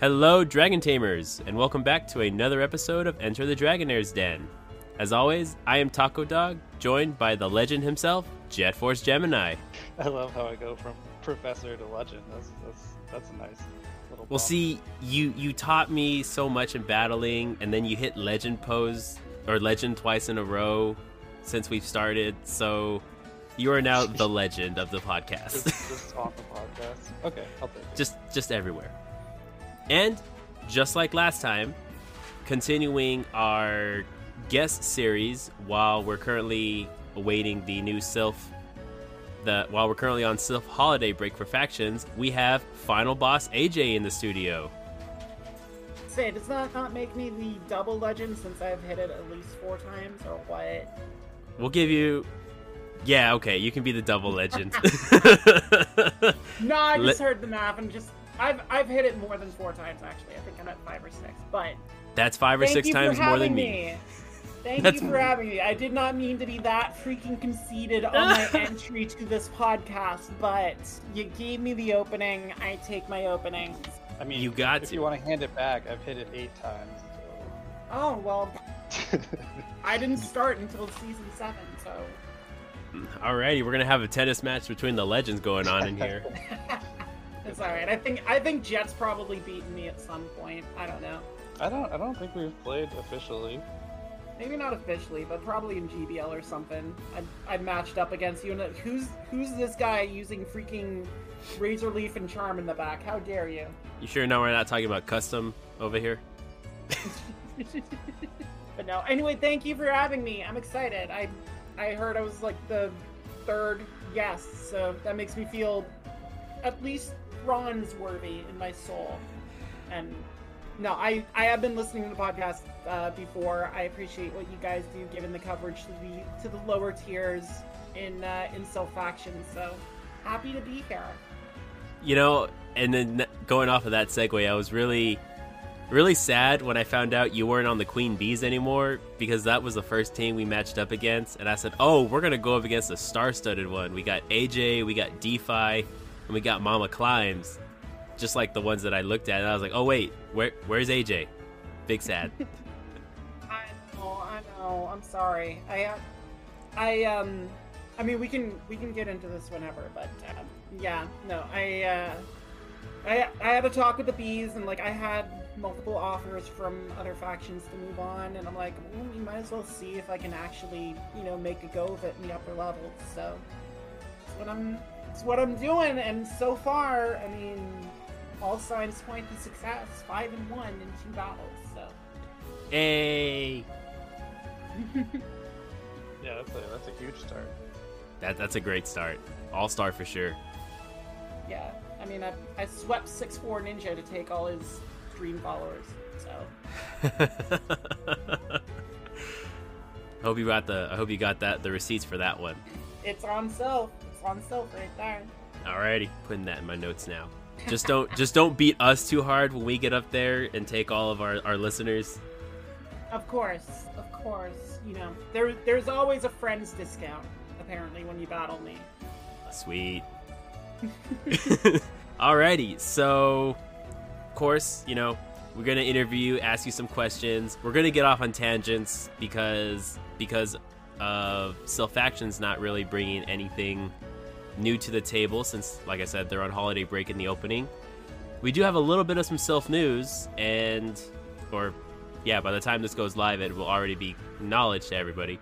Hello, Dragon Tamers, and welcome back to another episode of Enter the Dragonair's Den. As always, I am Taco Dog, joined by the legend himself, Jet Force Gemini. I love how I go from professor to legend. That's that's that's a nice little. Well, see, you you taught me so much in battling, and then you hit legend pose or legend twice in a row since we've started. So you are now the legend of the just, podcast, just on the podcast. Okay, I'll take it. just just everywhere. And just like last time, continuing our guest series while we're currently awaiting the new Silph. The while we're currently on Silph holiday break for factions, we have final boss AJ in the studio. Say, does that not make me the double legend since I've hit it at least four times, or what? We'll give you. Yeah, okay, you can be the double legend. No, I Le- just heard the math and just I've I've hit it more than four times actually. I think I'm at five or six. But That's five or six times more than me. Thank That's- you for having me. I did not mean to be that freaking conceited on my entry to this podcast, but you gave me the opening. I take my opening. I mean, You got if to. you want to hand it back, I've hit it eight times. Oh well, I didn't start until season seven, so Alrighty, we're gonna have a tennis match between the legends going on in here. it's all right. I think I think Jet's probably beaten me at some point. I don't know. I don't. I don't think we've played officially. Maybe not officially, but probably in GBL or something. I I matched up against you. And who's who's this guy using freaking razor leaf and charm in the back? How dare you? You sure now we're not talking about custom over here? But no. Anyway, thank you for having me. I'm excited. I I heard I was like the third guest, so that makes me feel at least bronze worthy in my soul. And no, I I have been listening to the podcast uh, before. I appreciate what you guys do, given the coverage to the to the lower tiers in uh, in Silph faction. So happy to be here. You know, and then going off of that segue, I was really, really sad when I found out you weren't on the Queen Bees anymore because that was the first team we matched up against, and I said, "Oh, we're gonna go up against a star-studded one. We got AJ, we got DeFi, and we got Mama Climbs, just like the ones that I looked at." And I was like, "Oh wait, where where's AJ?" Big sad. I know, I know. I'm sorry. I, uh, I um, I mean, we can we can get into this whenever, but um, yeah, no, I, uh, I I had a talk with the bees, and like I had multiple offers from other factions to move on, and I'm like, well, we might as well see if I can actually, you know, make a go of it in the upper levels. So that's what I'm, that's what I'm doing, and so far, I mean, all signs point to success. Five and one in two battles. So. hey, Yeah, that's a that's a huge start. that that's a great start. All star for sure. Yeah, I mean, I, I swept six four ninja to take all his dream followers. So hope you got the. I hope you got that the receipts for that one. it's on Silph. On Silph right there. Alrighty, putting that in my notes now. Just don't just don't beat us too hard when we get up there and take all of our, our listeners. Of course, of course. You know, there there's always a friend's discount. Apparently, when you battle me. Sweet. Alrighty, so of course, you know, we're gonna interview ask you some questions. We're gonna get off on tangents because because of Silph factions not really bringing anything new to the table since, like I said, they're on holiday break in the opening. We do have a little bit of some Silph news, and or yeah, by the time this goes live, it will already be knowledge to everybody.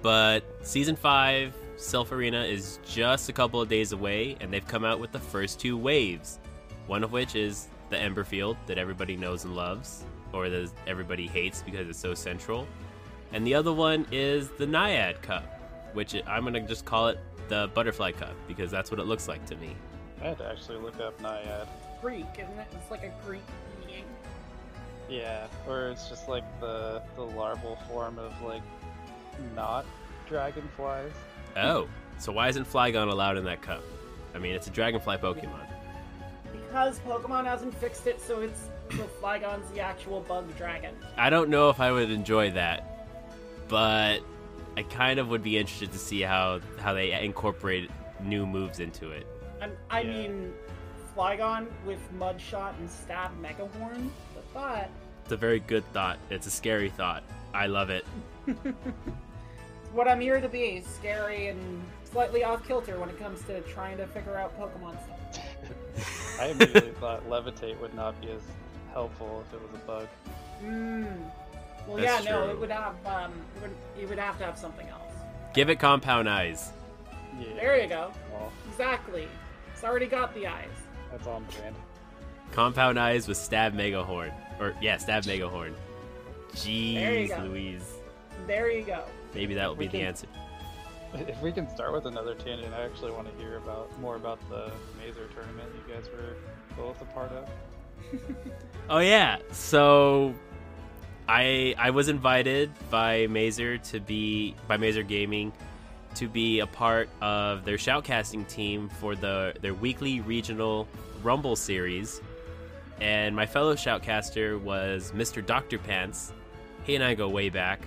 But season five, Silph Arena is just a couple of days away, and they've come out with the first two waves. One of which is the Emberfield that everybody knows and loves, or that everybody hates because it's so central. And the other one is the Naiad Cup, which I'm gonna just call it the Butterfly Cup because that's what it looks like to me. I had to actually look up Naiad. Greek, isn't it? It's like a Greek being. Yeah, or it's just like the the larval form of like not dragonflies. Oh, so why isn't Flygon allowed in that cup? I mean, it's a Dragonfly Pokemon. Because Pokemon hasn't fixed it, so it's so Flygon's the actual bug dragon. I don't know if I would enjoy that, but I kind of would be interested to see how how they incorporate new moves into it. And I Yeah. mean, Flygon with Mudshot and Stab Megahorn. The thought. It's a very good thought. It's a scary thought. I love it. it's what I'm here to be scary and slightly off kilter when it comes to trying to figure out Pokemon stuff. I immediately thought levitate would not be as helpful if it was a bug. Mm. Well, That's yeah, no, true. it would have. Um, it would, you would have to have something else. Give it compound eyes. Yeah. There you go. Well, Exactly. It's already got the eyes. that's on brand. Compound eyes with stab mega horn, Or yeah, stab megahorn. There you Jeez go. Louise. There you go. Maybe that will be We the can- answer. If we can start with another tangent, I actually want to hear about more about the Mazer tournament you guys were both a part of. Oh yeah. So I I was invited by Mazer to be by Mazer Gaming to be a part of their shoutcasting team for the their weekly regional Rumble series. And my fellow shoutcaster was Mr. Dr. Pants. He and I go way back.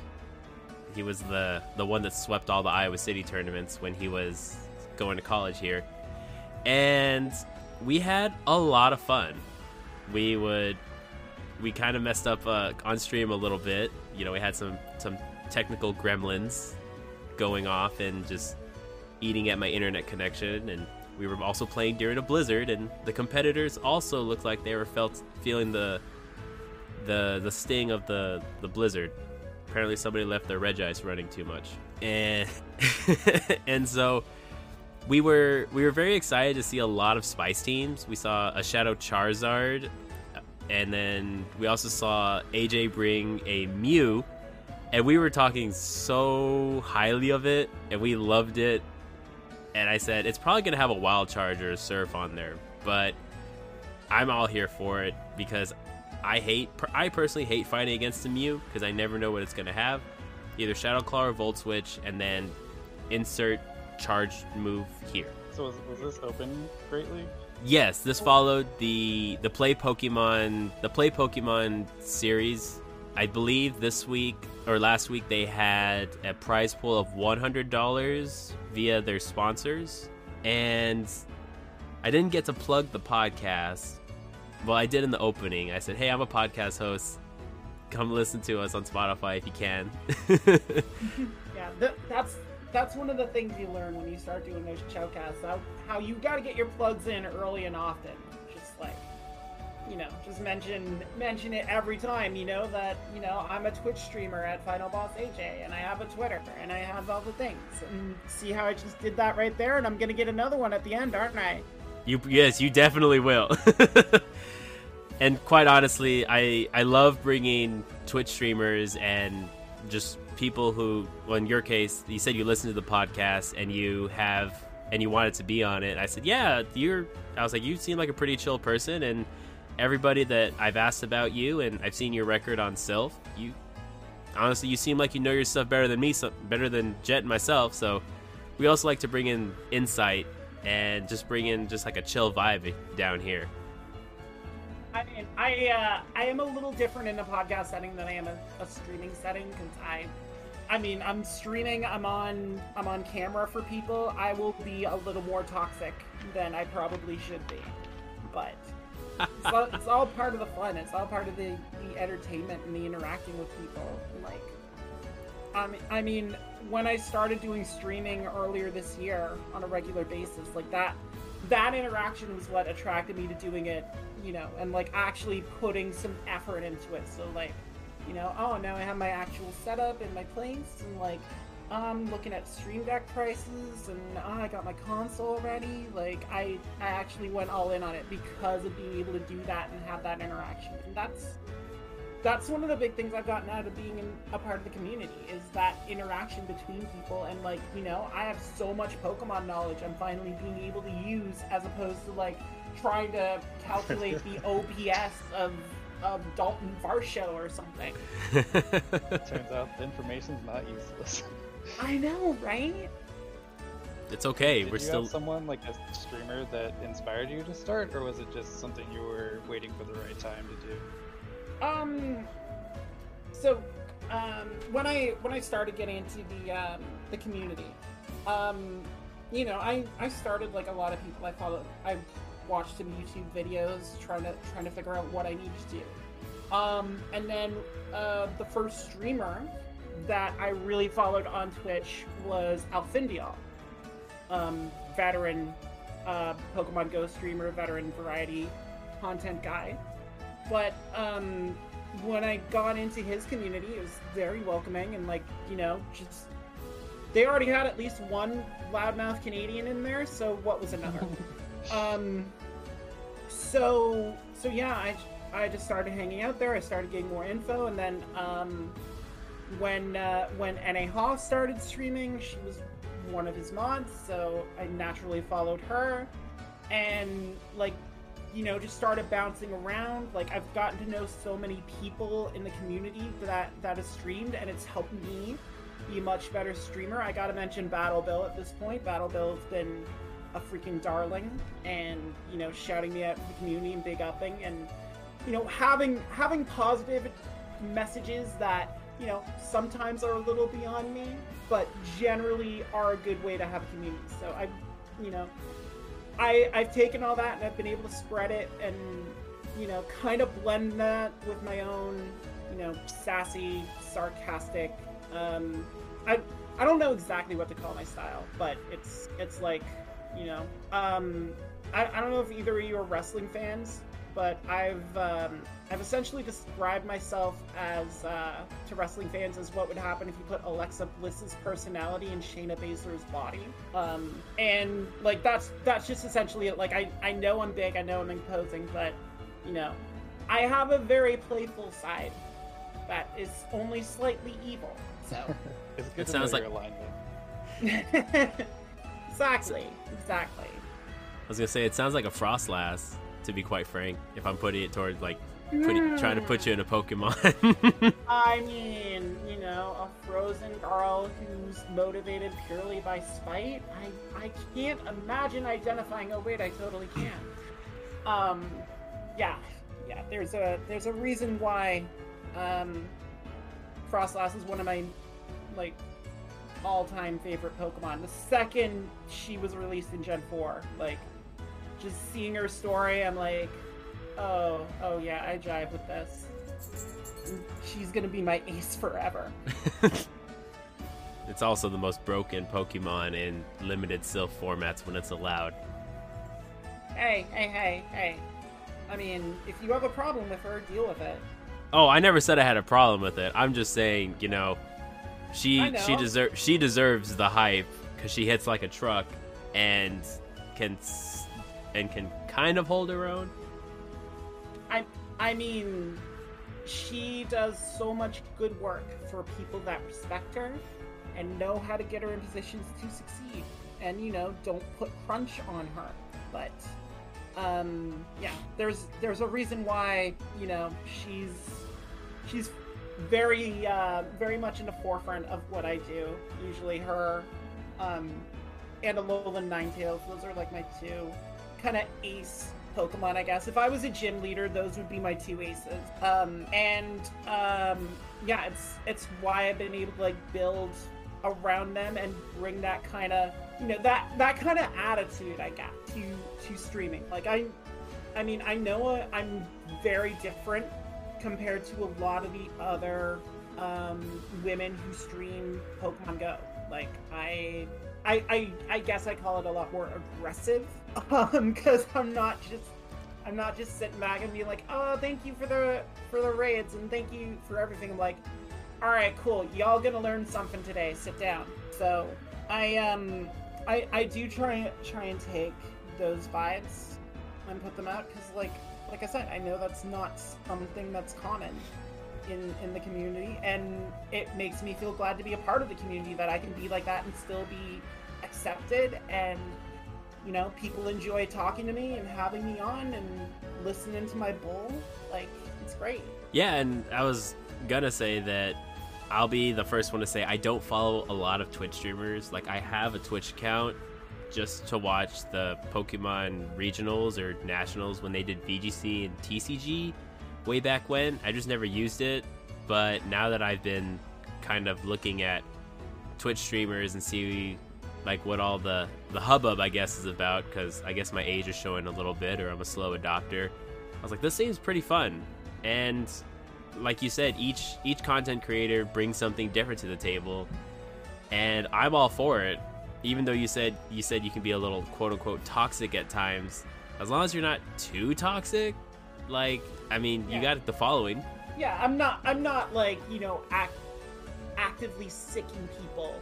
He was the the one that swept all the Iowa City tournaments when he was going to college here. And we had a lot of fun. We would we kind of messed up uh, on stream a little bit. You know, we had some some technical gremlins going off and just eating at my internet connection and we were also playing during a blizzard and the competitors also looked like they were felt feeling the the the sting of the the blizzard. Apparently somebody left their Regice running too much. And and so we were we were very excited to see a lot of spice teams. We saw a shadow charizard and then we also saw aj bring a mew and we were talking so highly of it and we loved it. And i said it's probably going to have a wild charge or surf on there but i'm all here for it because i hate i personally hate fighting against the mew because i never know what it's going to have. Either shadow claw or volt switch and then insert charge move here. So was, was this open greatly? Yes, this followed the the play Pokemon the play Pokemon series. I believe this week or last week they had a prize pool of one hundred dollars via their sponsors, and I didn't get to plug the podcast. Well, I did in the opening. I said, "Hey, I'm a podcast host. Come listen to us on Spotify if you can." Yeah, th- that's that's one of the things you learn when you start doing those shoutcasts. How, how you got to get your plugs in early and often. Just like, you know, just mention mention it every time. You know that you know I'm a Twitch streamer at Final Boss AJ, and I have a Twitter, and I have all the things. And see how I just did that right there, and I'm gonna get another one at the end, aren't I? You yes, you definitely will. and quite honestly, I I love bringing Twitch streamers and just people who, well, in your case, you said you listen to the podcast and you have and you wanted to be on it. I said, yeah, you're. I was like, you seem like a pretty chill person, and everybody that I've asked about you and I've seen your record on Silph, you honestly, you seem like you know your stuff better than me, so, better than Jet and myself. So we also like to bring in insight and just bring in just like a chill vibe down here. I mean, I uh, I am a little different in a podcast setting than I am a, a streaming setting because I, I mean, I'm streaming. I'm on I'm on camera for people. I will be a little more toxic than I probably should be, but it's all, it's all part of the fun. It's all part of the the entertainment and the interacting with people. Like, I mean, I mean, when I started doing streaming earlier this year on a regular basis, like that that interaction was what attracted me to doing it, you know, and like actually putting some effort into it. So like, you know, oh now I have my actual setup and my place and like I'm looking at Stream Deck prices and oh, I got my console ready. Like I I actually went all in on it because of being able to do that and have that interaction. And that's that's one of the big things I've gotten out of being in, a part of the community is that interaction between people and like you know I have so much Pokemon knowledge I'm finally being able to use as opposed to like trying to calculate the OPS of of Daulton Varsho or something. Turns out the information's not useless. I know, right? it's okay. Did We're you still have someone like a streamer that inspired you to start, or was it just something you were waiting for the right time to do? Um. So, um, when I when I started getting into the um, the community, um, you know, I I started like a lot of people. I follow. I watch some YouTube videos, trying to trying to figure out what I need to do. Um, and then uh, the first streamer that I really followed on Twitch was Alfindial, um, veteran uh, Pokemon Go streamer, veteran variety content guy. But um, when I got into his community, it was very welcoming and like you know just they already had at least one loudmouth Canadian in there, so what was another? um, so so yeah, I I just started hanging out there. I started getting more info, and then um, when uh, when Na Hall started streaming, she was one of his mods, so I naturally followed her, and like you know just started bouncing around. Like I've gotten to know so many people in the community that that has streamed, and it's helped me be a much better streamer. I gotta mention Battle Bill at this point. Battle Bill's been a freaking darling, and you know shouting me out to the community and big upping, and you know having having positive messages that you know, sometimes are a little beyond me, but generally are a good way to have a community. So I, you know, I I've taken all that and I've been able to spread it and you know, kind of blend that with my own, you know, sassy, sarcastic. Um, I I don't know exactly what to call my style, but it's it's like, you know, um, I, I don't know if either of you are wrestling fans, but I've um, I've essentially described myself as uh, to wrestling fans as what would happen if you put Alexa Bliss's personality in Shayna Baszler's body, um, and like that's that's just essentially it. Like I I know I'm big, I know I'm imposing, but you know, I have a very playful side that is only slightly evil. So It's good It sounds like- your alignment. exactly, exactly. I was gonna say it sounds like a Froslass, to be quite frank. If I'm putting it toward like putting, trying to put you in a Pokemon. I mean, you know, a frozen girl who's motivated purely by spite. I I can't imagine identifying. Oh wait, I totally can. Um, yeah, yeah. There's a there's a reason why, um, Froslass is one of my like all-time favorite Pokemon. The second she was released in Gen Four, like just seeing her story, I'm like, oh, oh yeah, I jive with this. She's gonna be my ace forever. it's also the most broken Pokemon in limited Silph formats when it's allowed. Hey, hey, hey, hey. I mean, if you have a problem with her, deal with it. Oh, I never said I had a problem with it. I'm just saying, you know, she she deserves she deserves the hype because she hits like a truck and can and can kind of hold her own. I, I mean, she does so much good work for people that respect her and know how to get her in positions to succeed. And you know, don't put crunch on her. But um, yeah, there's there's a reason why you know she's she's very uh, very much in the forefront of what I do. Usually her um, and Alolan Ninetales. Those are like my two kind of ace Pokemon, I guess. If I was a gym leader, those would be my two aces. Um, and um, yeah, it's it's why I've been able to like build around them and bring that kind of you know that that kind of attitude I got to to streaming. Like I, I mean, I know uh, I'm very different compared to a lot of the other um, women who stream Pokemon Go. Like I, I, I, I guess I call it a lot more aggressive, um, because I'm not just, I'm not just sitting back and being like, oh, thank you for the for the raids and thank you for everything. I'm like, all right, cool, y'all gonna learn something today. Sit down. So I um, I I do try try and take those vibes and put them out because like like I said, I know that's not something that's common in in the community, and it makes me feel glad to be a part of the community that I can be like that and still be accepted and you know people enjoy talking to me and having me on and listening to my bull like it's great Yeah, and I was gonna say that I'll be the first one to say I don't follow a lot of Twitch streamers. Like I have a Twitch account just to watch the Pokemon regionals or nationals when they did VGC and TCG way back when. I just never used it, but now that I've been kind of looking at Twitch streamers and see like what all the the hubbub I guess is about because I guess my age is showing a little bit or I'm a slow adopter. I was like, this seems pretty fun, and like you said, each each content creator brings something different to the table, and I'm all for it. Even though you said you said you can be a little quote unquote toxic at times, as long as you're not too toxic, like I mean, Yeah. you got the following. Yeah, I'm not. I'm not like you know act, actively sicking people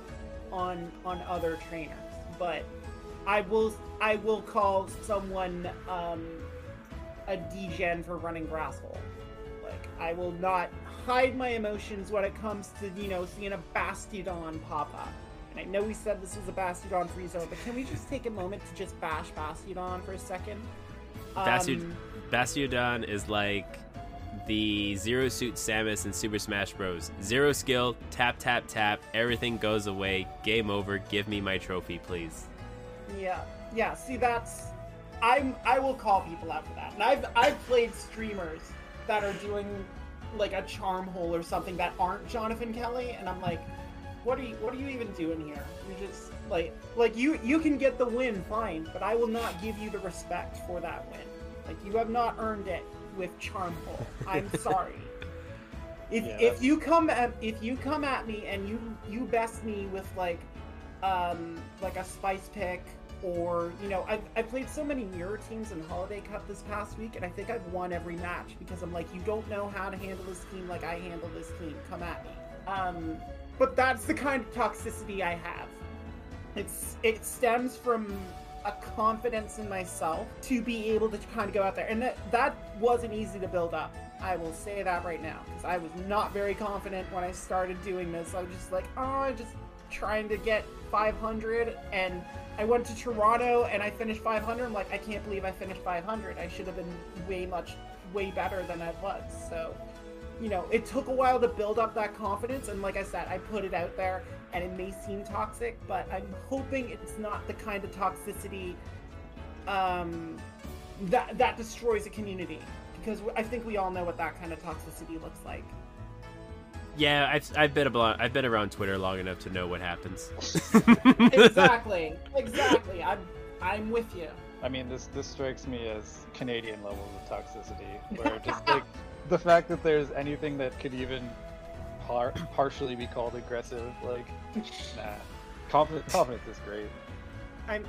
on on other trainers, but I will. I will call someone um, a degen for running grasshole. Like I will not hide my emotions when it comes to you know seeing a Bastiodon pop up. And I know we said this was a Bastiodon free zone, but can we just take a moment to just bash Bastiodon for a second? Um, is like the Zero Suit Samus in Super Smash Bros. Zero skill, tap tap tap, everything goes away, game over, give me my trophy, please. Yeah, yeah. See, that's I'm I will call people out for that, and I've I've played streamers that are doing like a charm hole or something that aren't Jonathan Kelly, and I'm like, what are you what are you even doing here? You're just like like you you can get the win, fine, but I will not give you the respect for that win. Like you have not earned it with charm hole. I'm sorry. If, Yeah, if you come at if you come at me and you you best me with like um like a spice pick or you know I've, I've played so many mirror teams in holiday cup this past week and i think i've won every match because i'm like you don't know how to handle this team like i handle this team come at me um but that's the kind of toxicity i have it's it stems from a confidence in myself to be able to kind of go out there and that that wasn't easy to build up i will say that right now because i was not very confident when i started doing this i was just like oh i just trying to get 500 and I went to Toronto and I finished 500. I'm like, I can't believe I finished 500. I should have been way much, way better than I was. So, you know, it took a while to build up that confidence. And like I said, I put it out there and it may seem toxic, but I'm hoping it's not the kind of toxicity um, that, that destroys a community. Because I think we all know what that kind of toxicity looks like. Yeah, I've, I've been around I've been around Twitter long enough to know what happens. exactly. exactly. I'm, I'm with you. I mean, this this strikes me as Canadian levels of toxicity, where just like the fact that there's anything that could even par- partially be called aggressive, like, nah. Confidence, confidence is great. I'm,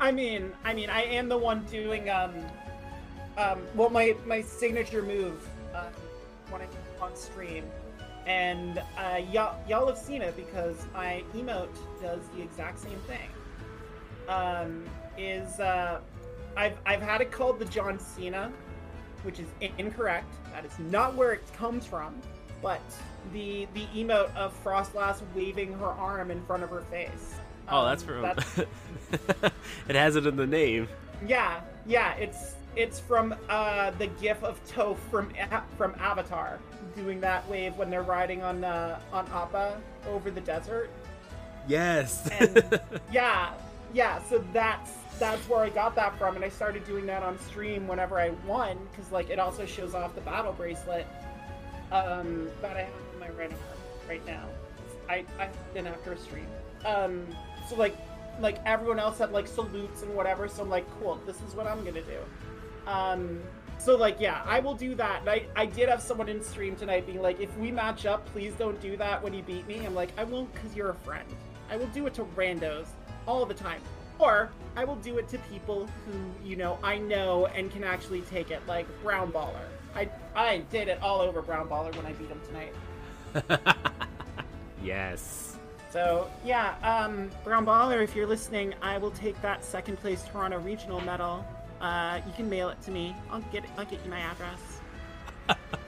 I mean, I mean, I am the one doing um, um, well, my my signature move uh, when I'm on stream, and uh, y'all y'all have seen it because my emote does the exact same thing. Um, is uh, I've I've had it called the John Cena, which is incorrect. That is not where it comes from, but the the emote of Froslass waving her arm in front of her face. oh, that's Um, from that's- It has it in the name. Yeah, yeah, it's it's from uh, the GIF of Toph from from Avatar doing that wave when they're riding on uh, on Appa over the desert. Yes. And- Yeah, yeah. So that's that's where I got that from, and I started doing that on stream whenever I won because like it also shows off the battle bracelet um, that I have in my right arm right now. I I've been after a stream. Um, so like like everyone else had like salutes and whatever. So I'm like, cool, this is what I'm gonna do. Um, so like yeah, I will do that. And I I did have someone in stream tonight being like, if we match up, please don't do that when you beat me. I'm like, I won't because you're a friend. I will do it to randos all the time. Or I will do it to people who, you know, I know and can actually take it, like Brown Baller. I I did it all over Brown Baller when I beat him tonight. yes. So yeah, um, Brown Baller, if you're listening, I will take that second place Toronto Regional medal. Uh, you can mail it to me. I'll get it, I'll get you my address.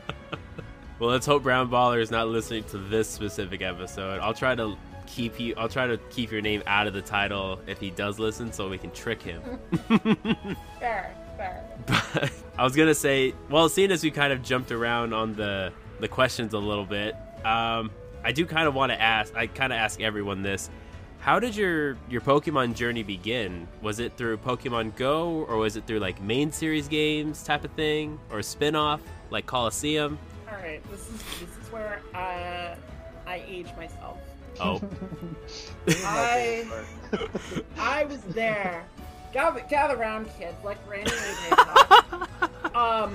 Well, let's hope Brown Baller is not listening to this specific episode. I'll try to keep you. I'll try to keep your name out of the title if he does listen, so we can trick him. Fair, fair. But I was gonna say, well, seeing as we kind of jumped around on the the questions a little bit, um, I do kind of want to ask. I kind of ask everyone this: How did your your Pokemon journey begin? Was it through Pokemon Go, or was it through like main series games type of thing, or spin off like Colosseum? All right, this is this is where uh, I age myself. Oh, I I was there. Gather, gather around, kids, like Randy Um,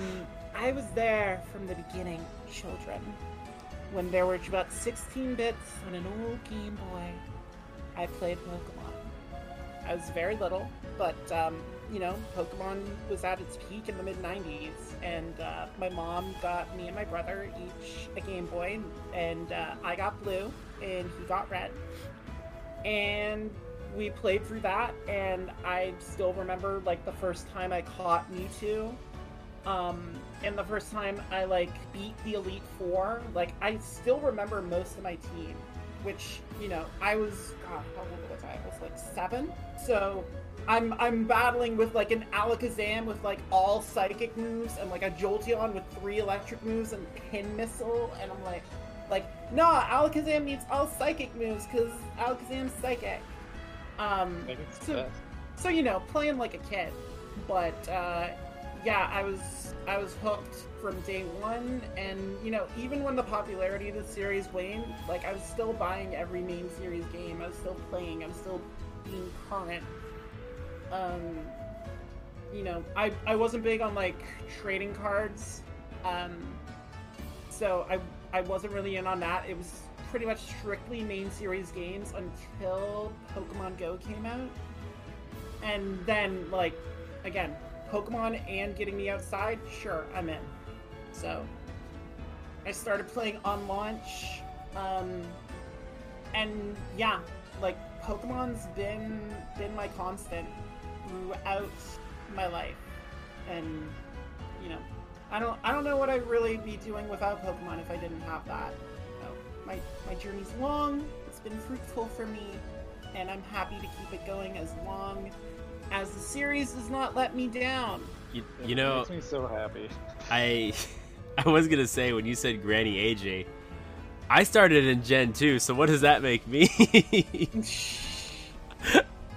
I was there from the beginning, children. When there were about 16 bits on an old Game Boy, I played Pokemon. I was very little, but um, you know, Pokemon was at its peak in the mid 90s, and uh, my mom got me and my brother each a Game Boy, and uh, I got blue, and he got red. And we played through that, and I still remember like the first time I caught Mewtwo. Um, and the first time I like beat the Elite Four, like I still remember most of my team, which you know I was God, how old was I? I was like seven, so I'm I'm battling with like an Alakazam with like all psychic moves and like a Jolteon with three electric moves and pin missile, and I'm like, like nah, Alakazam needs all psychic moves because Alakazam's psychic. Um, Maybe it's the so, best. so you know, playing like a kid, but uh, yeah, I was I was hooked from day one, and you know, even when the popularity of the series waned, like I was still buying every main series game. I was still playing. I was still being current. Um, you know, I I wasn't big on like trading cards, um, so I I wasn't really in on that. It was pretty much strictly main series games until Pokemon Go came out. And then, like, again, Pokemon and getting me outside, sure, I'm in. So, I started playing on launch. Um, and yeah, like, Pokemon's been been my constant throughout my life. And, you know, I don't I don't know what I'd really be doing without Pokemon if I didn't have that. So, my my journey's long. It's been fruitful for me, and I'm happy to keep it going as long as the series does not let me down. you, It you know, makes me so happy. I I was gonna say when you said Granny AJ, I started in Gen 2, so what does that make me?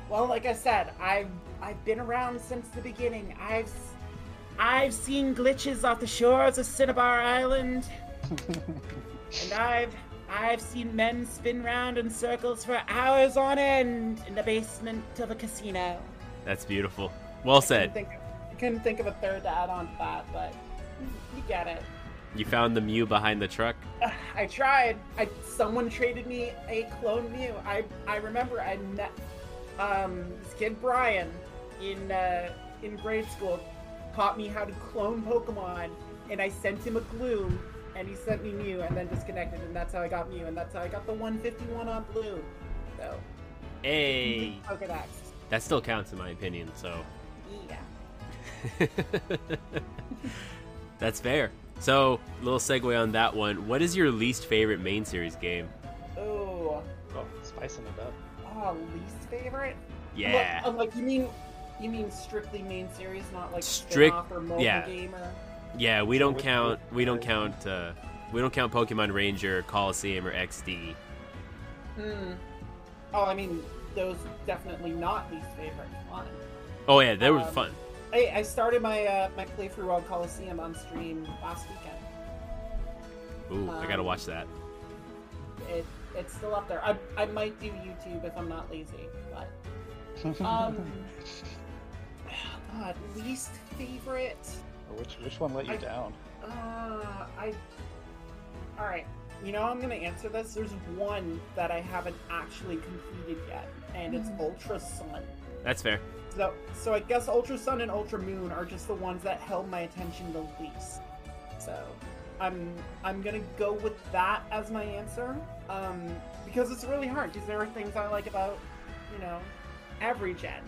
well, like I said, I've I've been around since the beginning. I've I've seen glitches off the shores of Cinnabar Island, and I've I've seen men spin round in circles for hours on end in the basement of a casino. That's beautiful. Well I couldn't said. think, I couldn't think of a third to add on to that, but you get it. You found the Mew behind the truck. Ugh, I tried. I someone traded me a clone Mew. I I remember I met um this kid Brian in uh, in grade school taught me how to clone Pokemon, and I sent him a Gloom, and he sent me Mew, and then disconnected, and that's how I got Mew, and that's how I got the 151 on Blue. So Hey, Pokedex. that still counts in my opinion. So Yeah. that's fair. So, little segue on that one. What is your least favorite main series game? Oh, Oh, spicing it up. oh, least favorite. Yeah. Look, um, like you mean, you mean strictly main series, not like Strict- spin-off or mobile yeah. gamer. Yeah, we don't count. We don't count. Uh, we don't count Pokemon Ranger, Colosseum, or XD. Hmm. Oh, I mean, those definitely not least favorite. Fun. Oh yeah, they were Um, fun. I, I started my uh, my playthrough on Colosseum on stream last weekend. Ooh, I gotta um, watch that. It it's still up there. I I might do YouTube if I'm not lazy, but um. God, least favorite. which which one let you I- down? Uh, I. All right. You know, I'm gonna answer this. There's one that I haven't actually completed yet, and it's Ultra Sun. That's fair. So, so I guess Ultra Sun and Ultra Moon are just the ones that held my attention the least. So, I'm I'm gonna go with that as my answer, um, because it's really hard. Because there are things I like about, you know, every gen,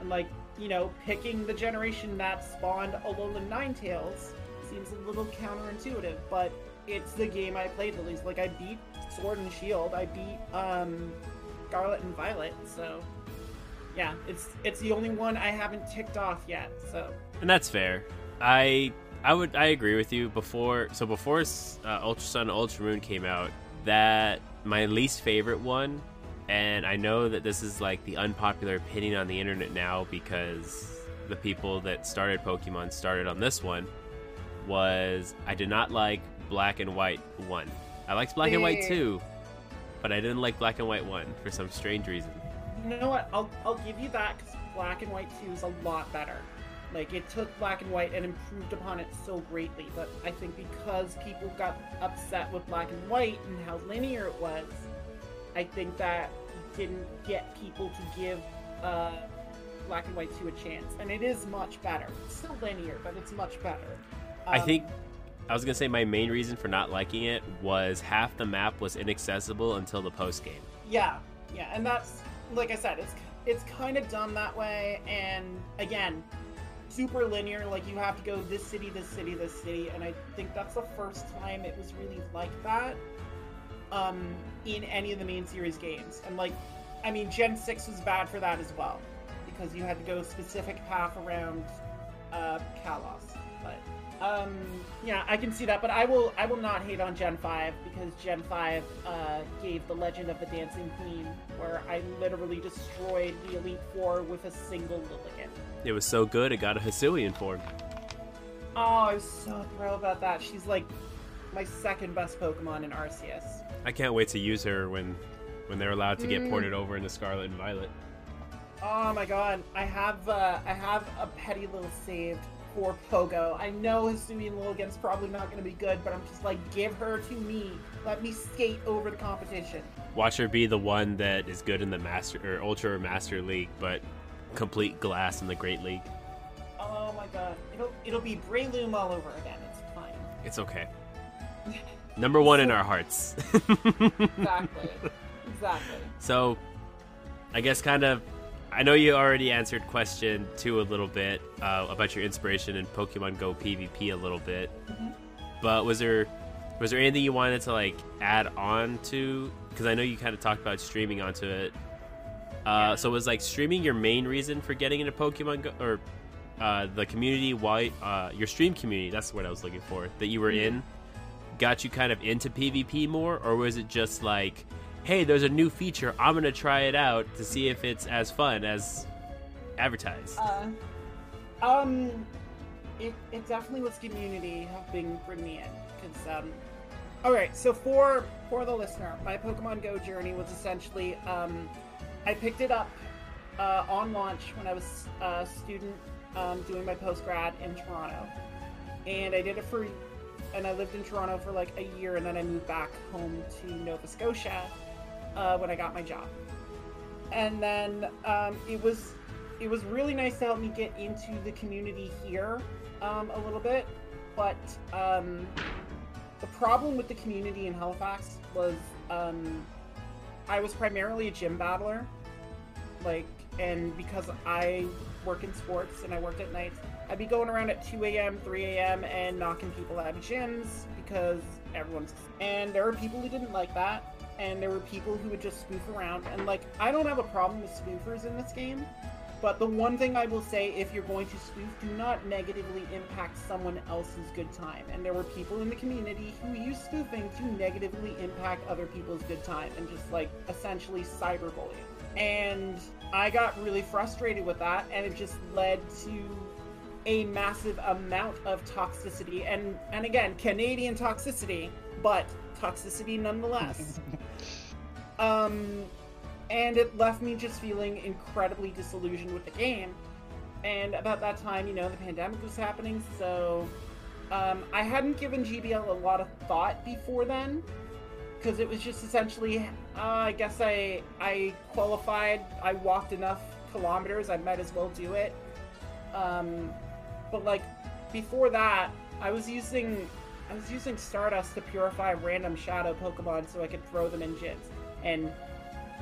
and like you know, picking the generation that spawned Alolan Ninetales seems a little counterintuitive, but it's the game I played the least. Like I beat Sword and Shield, I beat um, Scarlet and Violet, so yeah, it's it's the only one I haven't ticked off yet. So and that's fair. I I would I agree with you. Before so before uh, Ultra Sun, Ultra Moon came out, that my least favorite one, and I know that this is like the unpopular opinion on the internet now because the people that started Pokemon started on this one, was I did not like Black and White one. I liked Black and White two, but I didn't like Black and White 1 for some strange reason. You know what? I'll I'll give you that because Black and White Two is a lot better. Like it took Black and White and improved upon it so greatly. But I think because people got upset with Black and White and how linear it was, I think that didn't get people to give uh, Black and White Two a chance. And it is much better. It's still linear, but it's much better. I Um, think I was gonna say my main reason for not liking it was half the map was inaccessible until the post game. Yeah, yeah, and that's like I said, it's it's kind of done that way, and again, super linear. Like you have to go this city, this city, this city, and I think that's the first time it was really like that um, in any of the main series games. And like, I mean, Gen Six was bad for that as well because you had to go a specific path around uh, Kalos, but. Um, yeah, I can see that, but I will I will not hate on Gen 5 because Gen 5 uh, gave the Legend of the Dancing Queen, where I literally destroyed the Elite Four with a single Lilligant. It was so good it got a Hisuian form. Oh, I was so thrilled about that. She's like my second best Pokemon in Arceus. I can't wait to use her when when they're allowed to get Mm. ported over into Scarlet and Violet. Oh my god, I have uh, I have a Petilil saved for Pogo. I know Hisuian Lilligant's probably not going to be good, but I'm just like, give her to me. Let me skate over the competition. Watch her be the one that is good in the Master or Ultra or Master League, but complete glass in the Great League. Oh my god, it'll it'll be Breloom all over again. It's fine. It's okay. Number one in our hearts. Exactly. exactly. So, I guess kind of, I know you already answered question two a little bit uh, about your inspiration in Pokemon Go PvP a little bit, Mhm. but was there was there anything you wanted to like add on to? Because I know you kind of talked about streaming onto it. Uh, Yeah. So was like streaming your main reason for getting into Pokemon Go or uh, the community? Why uh, your stream community? That's what I was looking for. That you were Mhm. in got you kind of into PvP more, or was it just like, hey, there's a new feature, I'm gonna try it out to see if it's as fun as advertised? Uh, um, it, it definitely was community helping bring me in. Cause um, all right. So for for the listener, my Pokemon Go journey was essentially um, I picked it up uh, on launch when I was a student um, doing my post grad in Toronto, and I did it for. And I lived in Toronto for like a year, and then I moved back home to Nova Scotia uh, when I got my job. And then um, it was it was really nice to help me get into the community here um, a little bit. But um, the problem with the community in Halifax was um, I was primarily a gym battler, like, and because I work in sports and I worked at nights, I'd be going around at 2 a.m., 3 a.m., and knocking people out of gyms because everyone's. And there were people who didn't like that, and there were people who would just spoof around. And like, I don't have a problem with spoofers in this game, but the one thing I will say, if you're going to spoof, do not negatively impact someone else's good time. And there were people in the community who used spoofing to negatively impact other people's good time and just like essentially cyberbullying. And I got really frustrated with that, and it just led to a massive amount of toxicity. And and again canadian toxicity but toxicity nonetheless. Um and it left me just feeling incredibly disillusioned with the game. And about that time you know the pandemic was happening so um, i hadn't given gbl a lot of thought before then because it was just essentially uh, i guess i i qualified i walked enough kilometers i might as well do it. Um, but like before that, I was using I was using Stardust to purify random shadow Pokemon so I could throw them in gyms. And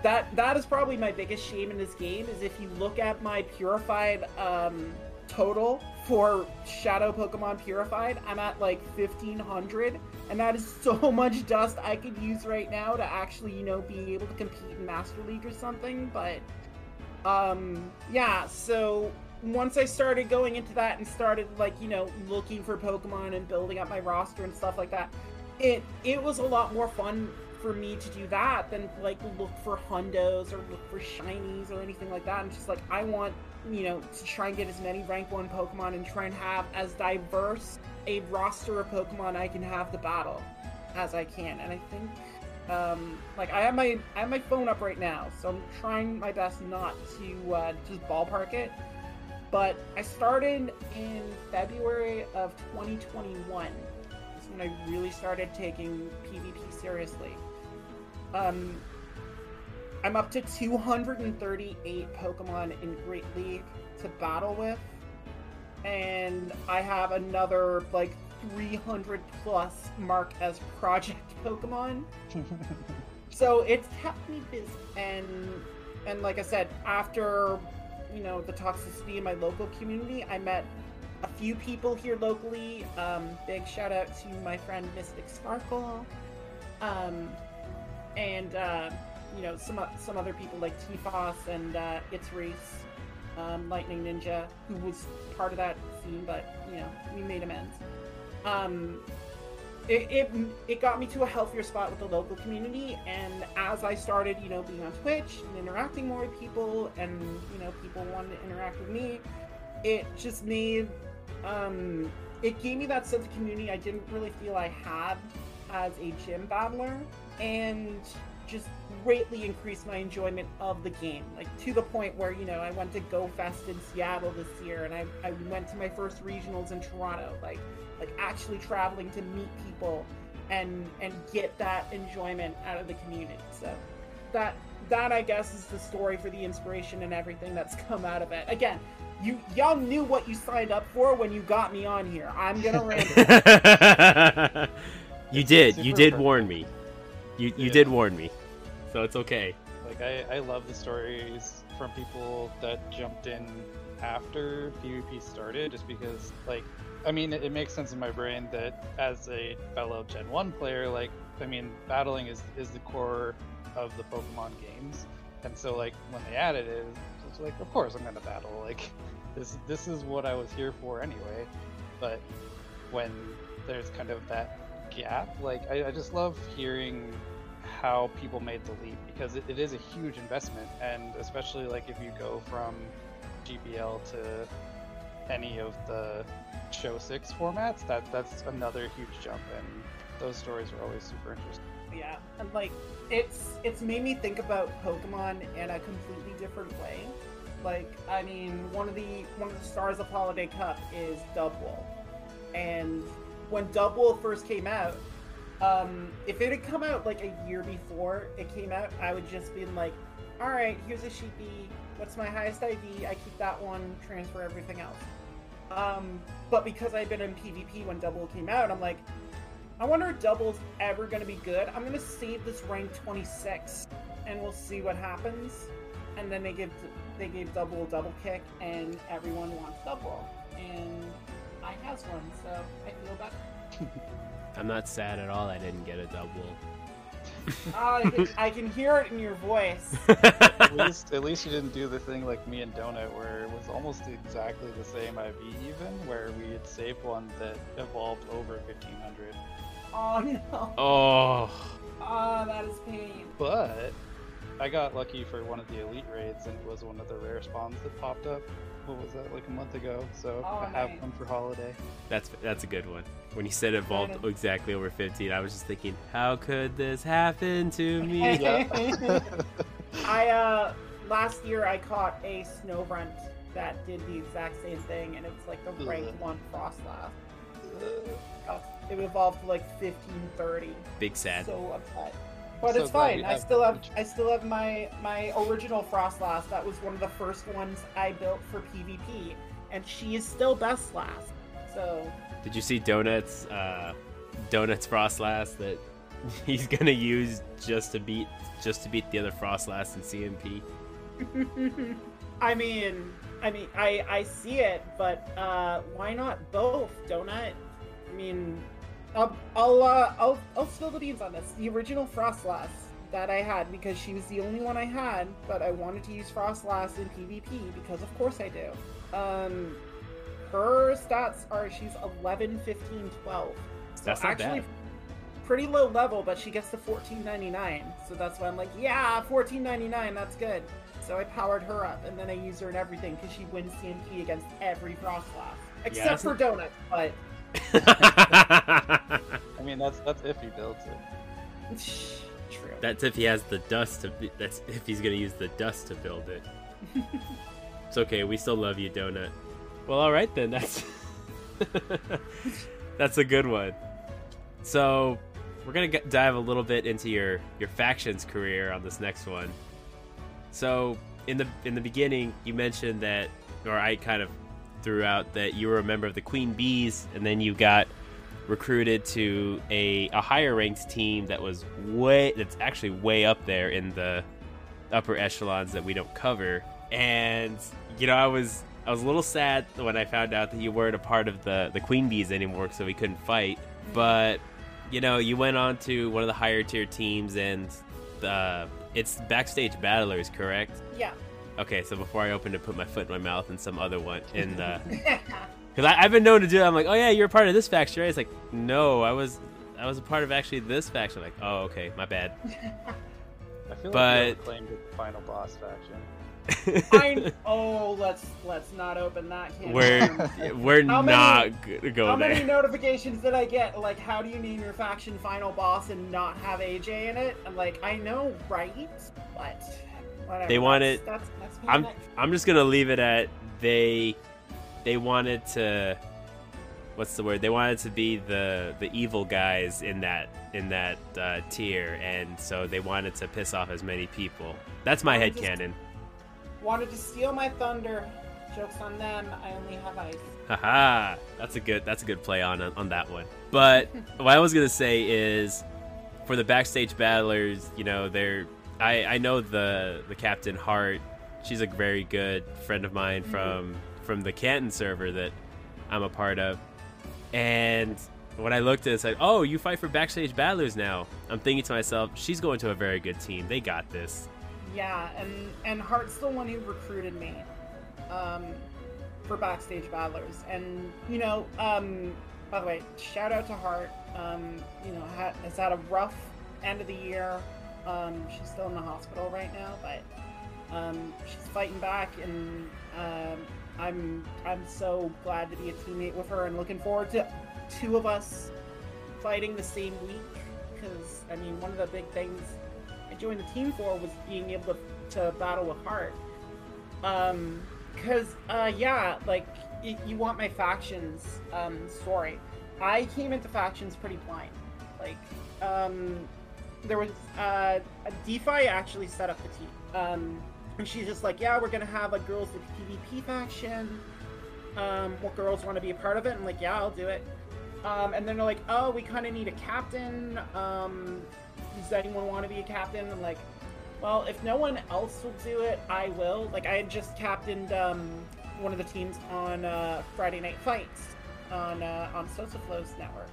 that that is probably my biggest shame in this game is if you look at my purified um, total for shadow Pokemon purified, I'm at like 1500 and that is so much dust I could use right now to actually, you know, be able to compete in Master League or something, but um yeah, so once I started going into that and started like you know looking for Pokemon and building up my roster and stuff like that, it it was a lot more fun for me to do that than like look for hundos or look for shinies or anything like that. I'm just like I want you know to try and get as many rank one Pokemon and try and have as diverse a roster of Pokemon I can have to battle as I can. And I think Um, like I have my I have my phone up right now, so I'm trying my best not to uh, just ballpark it. But I started in February of 2021. Is when I really started taking PvP seriously. Um, I'm up to 238 Pokemon in Great League to battle with, and I have another like 300 plus mark as project Pokemon. so it's kept me busy, and and like I said, after you know the toxicity in my local community, I met a few people here locally. Um, big shout out to my friend Mystic Sparkle, um, and uh, you know some some other people like Tifos and uh, It's Reese, um, Lightning Ninja, who was part of that scene, but you know we made amends. It, it it got me to a healthier spot with the local community, and as I started, you know, being on Twitch and interacting more with people, and you know, people wanted to interact with me, it just made um, it gave me that sense of community I didn't really feel I had as a gym battler, and just greatly increased my enjoyment of the game. Like to the point where you know I went to Go Fest in Seattle this year, and I I went to my first regionals in Toronto. Like like actually traveling to meet people and and get that enjoyment out of the community. So that that I guess is the story for the inspiration and everything that's come out of it. Again, you y'all knew what you signed up for when you got me on here. I'm gonna ramble. you did. You did warn me. You you Yeah. did warn me. So it's okay. Like I, I love the stories from people that jumped in after PvP started, just because like I mean it, it makes sense in my brain that as a fellow Gen One player, like I mean battling is is the core of the Pokemon games, and so like when they added it, it's like of course I'm gonna battle. Like this this is what I was here for anyway. But when there's kind of that gap, like I, I just love hearing how people made the leap because it, it is a huge investment and especially like if you go from GBL to any of the show six formats that that's another huge jump and those stories are always super interesting yeah, and like it's it's made me think about Pokemon in a completely different way. Like I mean, one of the one of the stars of Holiday Cup is Dubwool, and when Dubwool first came out, um, if it had come out like a year before it came out, I would just been like, all right, here's a sheepy. What's my highest ID? I keep that one. Transfer everything else. Um, but because I've been in PvP when Dubwool came out, I'm like, I wonder if Dubwool's ever going to be good. I'm going to save this rank 26, and we'll see what happens. And then they give they gave Dubwool a double kick, and everyone wants Dubwool, and I has one, so I feel better. I'm not sad at all. I didn't get a Dubwool. Ah, I, can, I can hear it in your voice. at least at least you didn't do the thing like me and Donut where it was almost exactly the same IV even where we had saved one that evolved over 1500 Oh no! oh. Ah, that is pain. but I got lucky for one of the elite raids and it was one of the rare spawns that popped up what was that like a month ago so Oh, I have nice. one for holiday That's that's a good one. When you said evolved Kinda. exactly over 15, I was just thinking, how could this happen to me? I uh last year I caught a Snorunt that did the exact same thing, and it's like the rank Ugh. one Froslass. Uh, It evolved to like fifteen thirty. Big sad. So upset. But So it's fine. I still have. I still have my my original Froslass. That was one of the first ones I built for PvP, and she is still best last. So Did you see Donuts? Uh, Donuts Froslass that he's gonna use just to beat just to beat the other Froslass in CMP. I mean, I mean, I I see it, but uh, why not both? Donut. I mean, I'll I'll uh, I'll I'll spill the beans on this. The original Froslass that I had because she was the only one I had, but I wanted to use Froslass in PvP because of course I do. Um, her stats are she's 11, 15, 12. So That's not actually bad. pretty low level, but she gets to 14.99. So that's why I'm like, yeah, 14.99, that's good. So I powered her up, and then I used her in everything because she wins CMP against every Froslass, except that's for Donut. But I mean that's that's if he builds it true. That's if he has the dust to. That's if he's gonna use the dust to build it. it's okay. We still love you, Donut. Well, all right then. That's that's a good one. So we're gonna get, dive a little bit into your your factions career on this next one. So in the in the beginning, you mentioned that, or I kind of threw out that you were a member of the Queen Bees, and then you got recruited to a, a higher ranked team that was way that's actually way up there in the upper echelons that we don't cover. And you know, I was I was a little sad when I found out that you weren't a part of the the Queen Bees anymore, so we couldn't fight. But you know, you went on to one of the higher tier teams, and the it's backstage battlers, correct? Yeah. Okay, so before I open to put my foot in my mouth and some other one in the because I've been known to do that. I'm like, oh yeah, you're a part of this faction, right? It's like, no, I was I was a part of actually this faction. Like, oh okay, my bad. I feel But- like you claimed the final boss faction. I oh let's let's not open that can. we're we're How not many- gonna go How there. many notifications did I get? Like, how do you name your faction final boss and not have AJ in it? I'm like, I know, right? But whatever. They want that's, That's, that's I'm. I'm just gonna leave it at they they wanted to what's the word they wanted to be the the evil guys in that in that uh, tier and so they wanted to piss off as many people that's my head headcanon wanted to steal my thunder. Jokes on them. I only have ice. haha that's a good that's a good play on on that one but what i was gonna say is for the backstage battlers you know they're i i know the the captain hart. She's a very good friend of mine from from the canton server that i'm a part of. And when i looked at it it's like oh you fight for backstage battlers now. I'm thinking to myself she's going to a very good team. They got this. Yeah, and and Hart's the one who recruited me um, for backstage battlers, and you know, um, by the way, shout out to Hart. Um, you know, ha- has had a rough end of the year. Um, she's still in the hospital right now, but um, she's fighting back, and um, I'm I'm so glad to be a teammate with her, and looking forward to two of us fighting the same week. Because I mean, one of the big things I joined the team for was being able to, to battle with Hart. Um, because uh, yeah, like you want my factions um story. I came into factions pretty blind. Like, um, there was uh, a DeFi actually set up the team. Um, and she's just like, yeah, we're gonna have a girls with PvP faction. Um, what girls want to be a part of it? I'm like, yeah, I'll do it. Um, and then they're like, oh, we kind of need a captain. Um, does anyone want to be a captain? I'm like, well, if no one else will do it, I will. Like, I had just captained um, one of the teams on uh, Friday Night Fights on uh, on Sosaflow's network.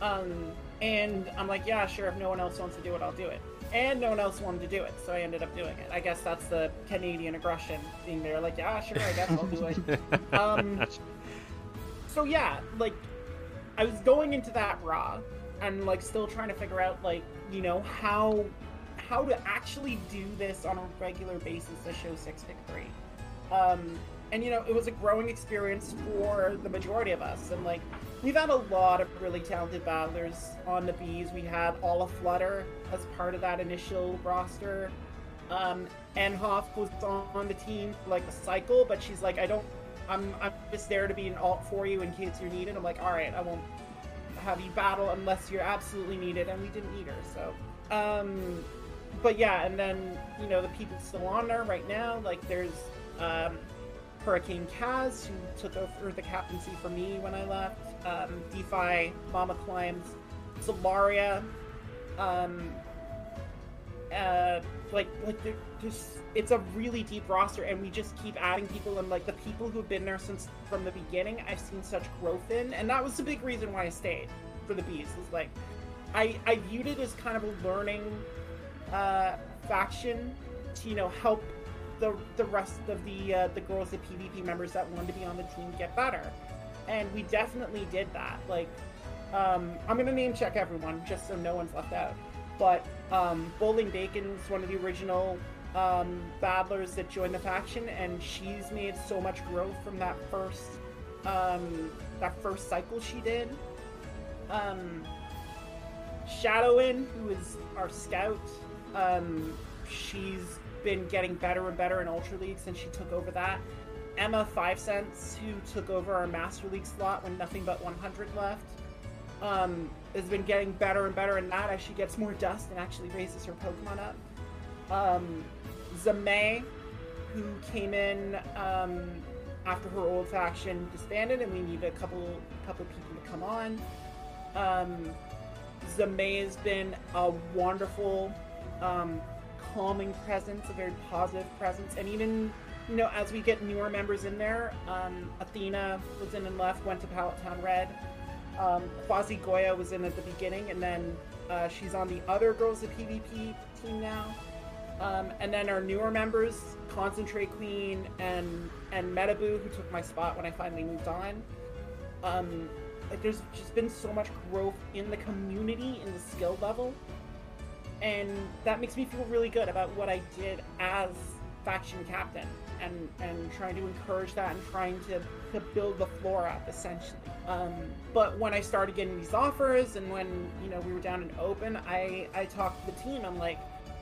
Um, and I'm like, yeah, sure. If no one else wants to do it, I'll do it. And no one else wanted to do it, so I ended up doing it. I guess that's the Canadian aggression being there. Like, yeah, sure, I guess I'll do it. um, so yeah, like I was going into that raw and like still trying to figure out like you know how how to actually do this on a regular basis to show six pick three. Um, and you know it was a growing experience for the majority of us, and like we've had a lot of really talented battlers on the bees. We had Alla Flutter as part of that initial roster. Um, Enhoff was on the team for like a cycle, but she's like, I don't I'm I'm just there to be an alt for you in case you're needed. I'm like, all right, I won't have you battle unless you're absolutely needed, and we didn't need her. So, um, but yeah, and then you know the people still on there right now. Like there's um, Hurricane Kaz who took over the captaincy for me when I left. Um, DeFi Mama Climbs, Solaria. Um, uh, like like there, there's it's a really deep roster and we just keep adding people and like the people who've been there since from the beginning i've seen such growth in and that was the big reason why i stayed for the bees was like i i viewed it as kind of a learning uh faction to you know help the the rest of the uh, the girls the pvp members that wanted to be on the team get better. And we definitely did that. Like um i'm gonna name check everyone just so no one's left out. But um, Bowling Bacon's one of the original um, battlers that joined the faction, and she's made so much growth from that first um, that first cycle she did. Um, Shadowin, who is our scout, um, she's been getting better and better in Ultra League since she took over that. Emma Five Cents, who took over our Master League slot when nothing but 100 left, um, has been getting better and better in that as she gets more dust and actually raises her Pokemon up. Um, Zamei, who came in um, after her old faction disbanded, and we need a couple couple people to come on. Um, Zamei has been a wonderful, um, calming presence, a very positive presence, and even you know as we get newer members in there, um, Athena was in and left, went to Pallet Town Red. Um, Quasi Goya was in at the beginning, and then uh, she's on the other Girls of PvP team now. Um, and then our newer members, Concentrate Queen and and Metaboo, who took my spot when I finally moved on. Um, like there's just been so much growth in the community in the skill level, and that makes me feel really good about what I did as faction captain and and trying to encourage that and trying to, to build the floor up essentially. Um, but when i started getting these offers and when you know we were down in open i i talked to the team. I'm like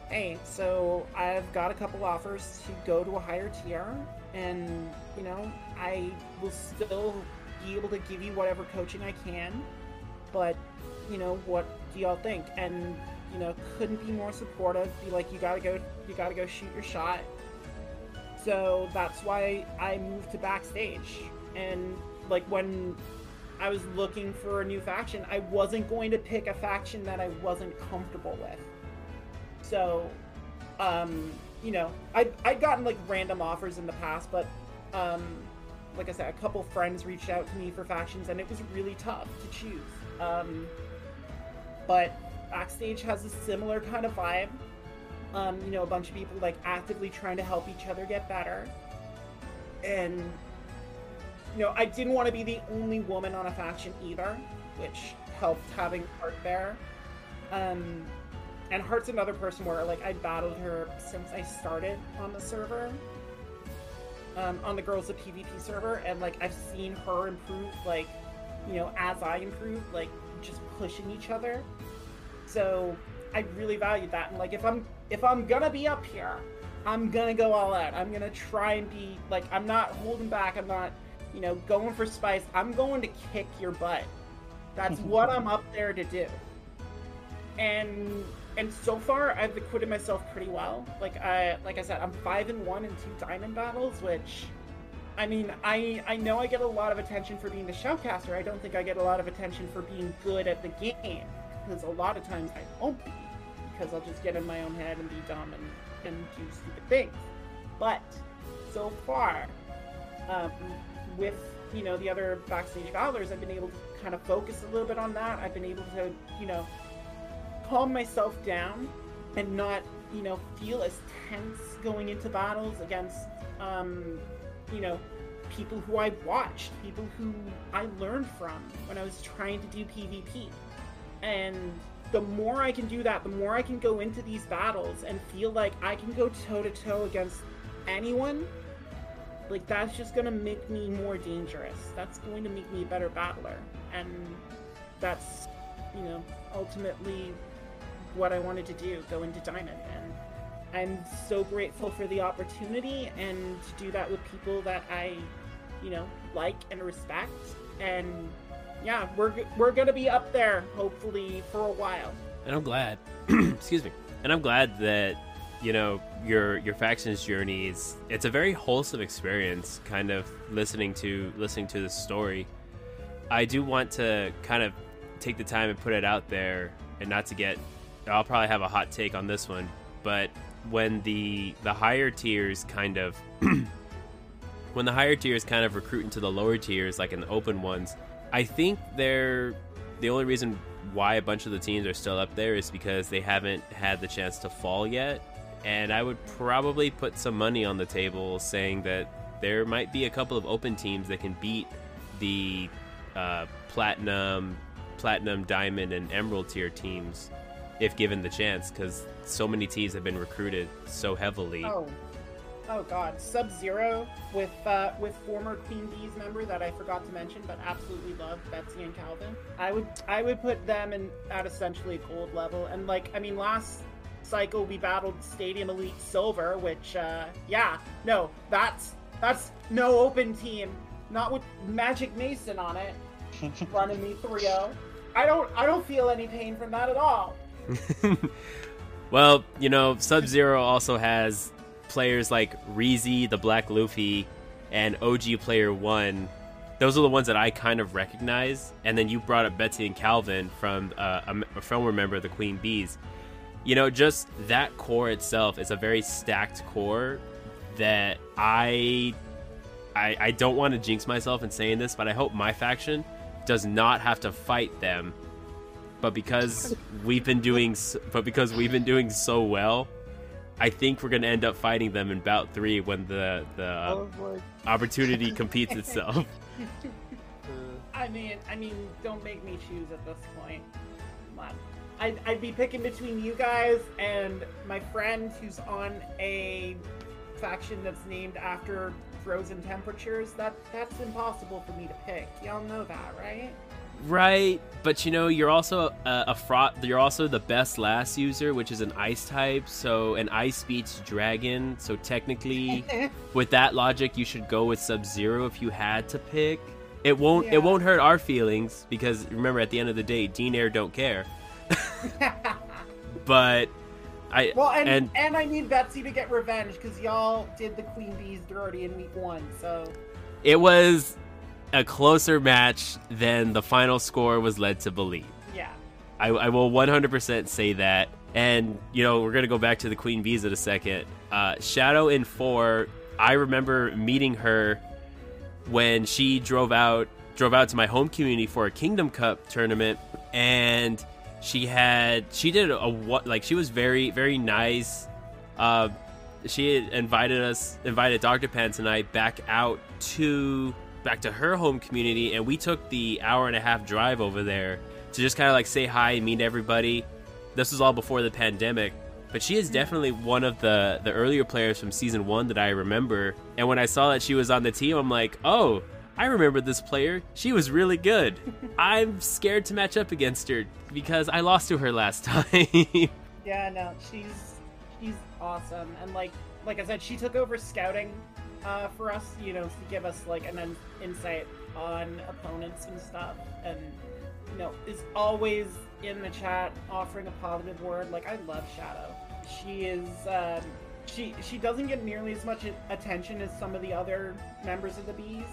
hey so i've got a couple offers to go to a higher tier and you know i will still be able to give you whatever coaching i can but you know what do y'all think? And you know couldn't be more supportive be like you gotta go you gotta go shoot your shot so that's why I moved to backstage. And like when I was looking for a new faction, I wasn't going to pick a faction that I wasn't comfortable with. So, um, you know, I I'd gotten like random offers in the past, but um, like I said, a couple friends reached out to me for factions, and it was really tough to choose. Um, but backstage has a similar kind of vibe um, you know, a bunch of people like actively trying to help each other get better. And you know, I didn't want to be the only woman on a faction either, which helped having Hart there. Um, and Hart's another person where like I battled her since I started on the server. Um, on the Girls of PvP server, and like I've seen her improve, like, you know, as I improve, like just pushing each other. So I really valued that. And like if I'm if I'm gonna be up here, I'm gonna go all out. I'm gonna try and be like I'm not holding back. I'm not, you know, going for spice. I'm going to kick your butt. That's what I'm up there to do. And and so far I've acquitted myself pretty well. Like I like I said, I'm five and one in two diamond battles, which I mean, I I know I get a lot of attention for being the shoutcaster. I don't think I get a lot of attention for being good at the game because a lot of times I won't be because I'll just get in my own head and be dumb and, and do stupid things. But so far, um, with you know the other backstage battlers, I've been able to kind of focus a little bit on that. I've been able to you know calm myself down and not you know feel as tense going into battles against um, you know people who I watched, people who I learned from when I was trying to do PvP, and the more I can do that, the more I can go into these battles and feel like I can go toe to toe against anyone. Like that's just gonna make me more dangerous. That's going to make me a better battler, and that's, you know, ultimately what I wanted to do: go into Diamond. And I'm so grateful for the opportunity and to do that with people that I, you know, like and respect. And yeah, we're we're gonna be up there hopefully for a while. And I'm glad. excuse me. And I'm glad that you know your your factions journey is it's a very wholesome experience. Kind of listening to listening to the story. I do want to kind of take the time and put it out there, and not to get. I'll probably have a hot take on this one, but when the the higher tiers kind of when the higher tiers kind of recruit into the lower tiers, like in the open ones, I think they're the only reason why a bunch of the teams are still up there is because they haven't had the chance to fall yet. And I would probably put some money on the table saying that there might be a couple of open teams that can beat the uh, platinum, platinum, diamond, and emerald tier teams if given the chance, because so many teams have been recruited so heavily. Oh, oh god, Sub Zero with uh, with former Queen Bees member that I forgot to mention, but absolutely love Betsy and Calvin. I would I would put them in at essentially gold level, and like I mean last cycle we battled Stadium Elite Silver, which uh, yeah, no, that's that's no open team, not with Magic Mason on it, running me 3-0. I don't I don't feel any pain from that at all. well, you know, Sub Zero also has players like Reezy, the Black Luffy, and OG Player One. Those are the ones that I kind of recognize. And then you brought up Betsy and Calvin from uh, a member of the Queen Bees. You know, just that core itself is a very stacked core that I I, I don't want to jinx myself in saying this, but I hope my faction does not have to fight them. But because we've been doing, but because we've been doing so well, I think we're gonna end up fighting them in bout three when the the oh um, opportunity competes itself. I mean, I mean, don't make me choose at this point. Come on. I'd, I'd be picking between you guys and my friend who's on a faction that's named after frozen temperatures. That that's impossible for me to pick. Y'all know that, right? Right, but you know, you're also a, a fraud. You're also the best last user, which is an ice type. So an ice beats dragon. So technically, with that logic, you should go with Sub Zero if you had to pick. It won't. Yeah. It won't hurt our feelings because remember, at the end of the day, Dean Air don't care. but I well, and, and, and I need Betsy to get revenge because y'all did the Queen Bees dirty in week one. So it was a closer match than the final score was led to believe. Yeah. I, I will 100% say that. And, you know, we're going to go back to the Queen Bees in a second. Uh, Shadow in 4, I remember meeting her when she drove out drove out to my home community for a Kingdom Cup tournament and she had she did a what like she was very very nice uh she invited us invited Dr. And I back out to back to her home community, and we took the hour and a half drive over there to just kind of like say hi and meet everybody. This was all before the pandemic, but she is mm-hmm. definitely one of the the earlier players from season one that I remember. And when I saw that she was on the team, I'm like, oh, I remember this player. She was really good. I'm scared to match up against her because I lost to her last time. yeah, no, she's she's awesome, and like like I said, she took over scouting uh, for us, you know, to give us like an insight on opponents and stuff, and you know, is always in the chat offering a positive word. Like I love Shadow. She is. Um, she she doesn't get nearly as much attention as some of the other members of the bees,